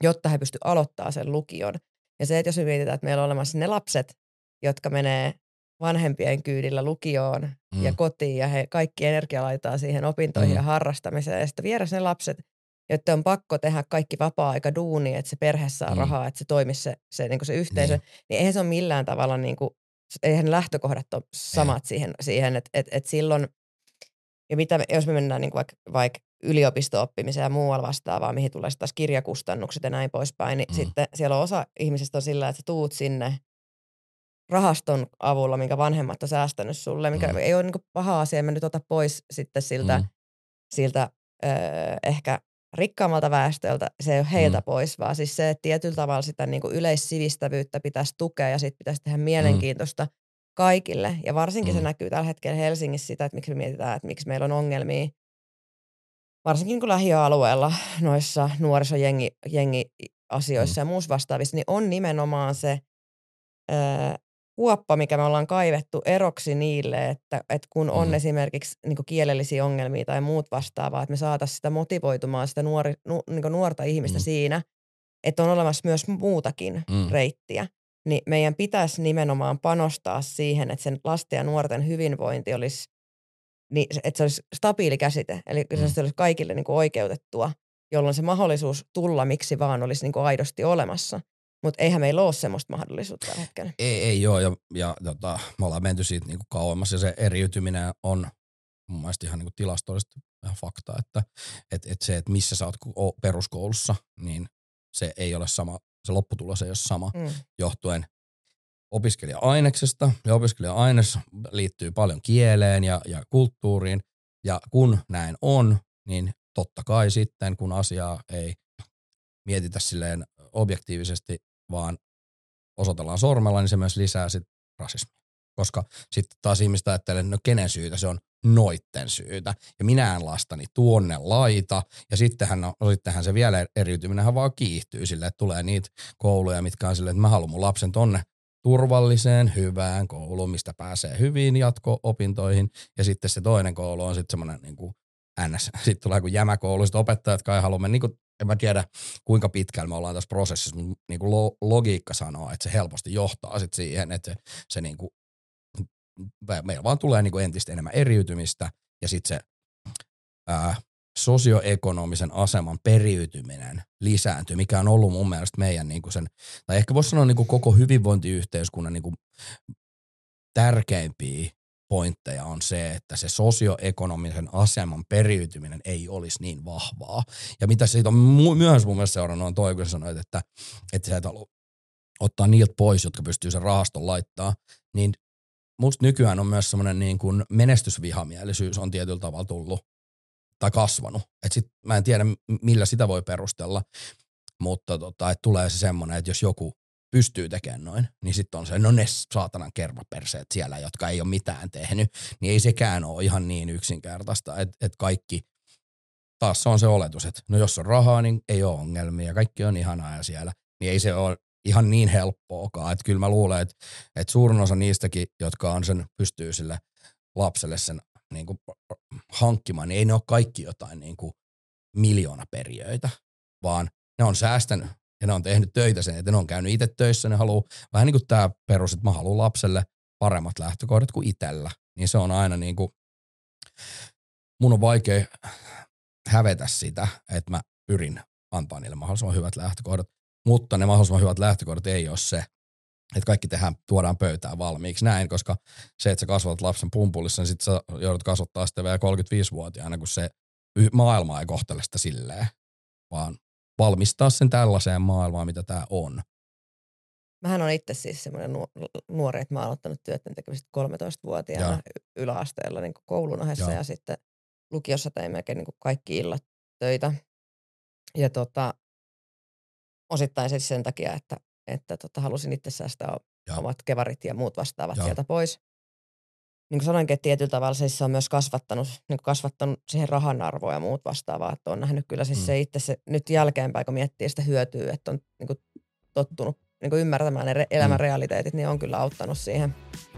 jotta he pystyvät aloittaa sen lukion. Ja se, että jos me mietitään, että meillä on olemassa ne lapset, jotka menee vanhempien kyydillä lukioon Mm. ja kotiin, ja he kaikki energia laittaa siihen opintoihin mm. ja harrastamiseen, ja sitten vieressä ne lapset, jotta on pakko tehdä kaikki vapaa-aika duuni, että se perhe saa Mm. rahaa, että se toimisi se, se, niin se yhteisö, Niin. niin. eihän se ole millään tavalla, niin kuin, eihän ne lähtökohdat ole samat siihen, siihen että et, et silloin, ja mitä, jos me mennään niin vaikka vaik yliopisto-oppimiseen ja muualla vastaavaa, mihin tulee taas kirjakustannukset ja näin poispäin, niin Mm. sitten siellä on osa ihmisistä on sillä, että sä tuut sinne rahaston avulla, minkä vanhemmat on säästänyt sulle, mikä Mm. ei ole niin paha asia, mä nyt ota pois sitten siltä, mm. siltä öö, ehkä rikkaammalta väestöltä, se ei ole heiltä Mm. mm. pois, vaan siis se, että tietyllä tavalla sitä niin kuin yleissivistävyyttä pitäisi tukea ja sitten pitäisi tehdä mielenkiintoista kaikille. Ja varsinkin mm. se Mm. näkyy tällä hetkellä Helsingissä sitä, että miksi me mietitään, että miksi meillä on ongelmia varsinkin niin kuin lähiöalueella noissa nuorisojengi jengi asioissa mm. ja muussa vastaavissa, niin on nimenomaan se ö, huoppa, mikä me ollaan kaivettu eroksi niille, että, että kun on Mm. esimerkiksi niin kielellisiä ongelmia tai muut vastaavaa, että me saataisiin sitä motivoitumaan sitä nuori, nu, niin nuorta ihmistä Mm. siinä, että on olemassa myös muutakin Mm. reittiä. Niin meidän pitäisi nimenomaan panostaa siihen, että sen lasten ja nuorten hyvinvointi olisi, niin, että se olisi stabiili käsite, eli Mm. se olisi kaikille niin kuin oikeutettua, jolloin se mahdollisuus tulla miksi vaan olisi niin kuin aidosti olemassa. Mutta eihän meillä ole semmoista mahdollisuutta tällä hetkellä. Ei, ei ole, ja, ja tota, me ollaan menty siitä niinku kauemmas, ja se eriytyminen on mun mielestä ihan niinku tilastollisesti ihan fakta, että et, et se, että missä sä oot ko- peruskoulussa, niin se ei ole sama, se lopputulos ei ole sama, Mm. johtuen opiskelija-aineksesta, ja opiskelija-aines liittyy paljon kieleen ja, ja kulttuuriin, Ja kun näin on, niin totta kai sitten, kun asiaa ei mietitä silleen objektiivisesti, vaan osoitellaan sormella, niin se myös lisää sit rasismia. Koska sitten taas ihmistä ajattelee, no kenen syytä se on noitten syytä. Ja minä en lastani tuonne laita. Ja sittenhän, no, sittenhän se vielä eriytyminen vaan kiihtyy sille, että tulee niitä kouluja, mitkä on silleen, että mä haluan mun lapsen tonne turvalliseen, hyvään kouluun, mistä pääsee hyviin jatko-opintoihin. Ja sitten se toinen koulu on sitten semmoinen niin kuin NS. Sitten tulee kuin jämäkoulu, sitten opettajat kai haluamme, niin kuin, en mä tiedä kuinka pitkällä me ollaan tässä prosessissa, mutta niin kuin logiikka sanoo, että se helposti johtaa sitten siihen, että se, se niin kuin, meillä vaan tulee niin kuin entistä enemmän eriytymistä ja sitten se ää, sosioekonomisen aseman periytyminen lisääntyy, mikä on ollut mun mielestä meidän niin kuin sen, tai ehkä voisi sanoa niin kuin koko hyvinvointiyhteiskunnan niin kuin tärkeimpiä pointteja on se, että se sosioekonomisen aseman periytyminen ei olisi niin vahvaa. Ja mitä siitä on myös mun mielestä seurannut on toi, kun sä sanoit, että, että sä et halua ottaa niiltä pois, jotka pystyy sen rahaston laittaa, niin musta nykyään on myös semmoinen niin kuin menestysvihamielisyys on tietyllä tavalla tullut tai kasvanut. Et sit, mä en tiedä, millä sitä voi perustella, mutta tota, et tulee se semmoinen, että jos joku pystyy tekemään noin, niin sitten on se, no ne saatanan kermaperseet siellä, jotka ei ole mitään tehnyt, niin ei sekään ole ihan niin yksinkertaista, että et kaikki, taas se on se oletus, että no jos on rahaa, niin ei ole ongelmia, kaikki on ihanaa ja siellä, niin ei se ole ihan niin helppoakaan. Että kyllä mä luulen, että, että suurin osa niistäkin, jotka on sen, pystyy sille lapselle sen niin kuin hankkimaan, niin ei ne ole kaikki jotain niin kuin miljoonaperijöitä, vaan ne on säästänyt ja ne on tehnyt töitä sen, että ne on käynyt itse töissä, ne haluaa, vähän niin kuin tämä perus, että mä haluan lapselle paremmat lähtökohdat kuin itsellä, niin se on aina niin kuin, mun on vaikea hävetä sitä, että mä pyrin antaa niille mahdollisimman hyvät lähtökohdat, mutta ne mahdollisimman hyvät lähtökohdat ei ole se, että kaikki tehdään, tuodaan pöytään valmiiksi näin, koska se, että sä kasvatat lapsen pumpulissa, niin sit sä joudut kasvattaa sitä vielä 35-vuotiaana, kun se maailma ei kohtele sitä silleen, vaan valmistaa sen tällaiseen maailmaan, mitä tämä on. Mähän on itse siis semmoinen nuori, että mä oon aloittanut työtön tekemistä 13-vuotiaana ja. yläasteella niin koulun ohessa ja. ja sitten lukiossa tein melkein niin kaikki illat töitä. Ja tota, osittain siis sen takia, että, että tota, halusin itse säästää ja. omat kevarit ja muut vastaavat ja. sieltä pois. Niin kuin sanoinkin, että tietyllä tavalla siis se on myös kasvattanut, niin kasvattanut siihen rahan arvoa ja muut vastaavaa. Että on nähnyt kyllä siis mm. se itse se, nyt jälkeenpäin, kun miettii sitä hyötyä, että on niin kuin, tottunut niin kuin ymmärtämään ne re- elämän mm. realiteetit, niin on kyllä auttanut siihen –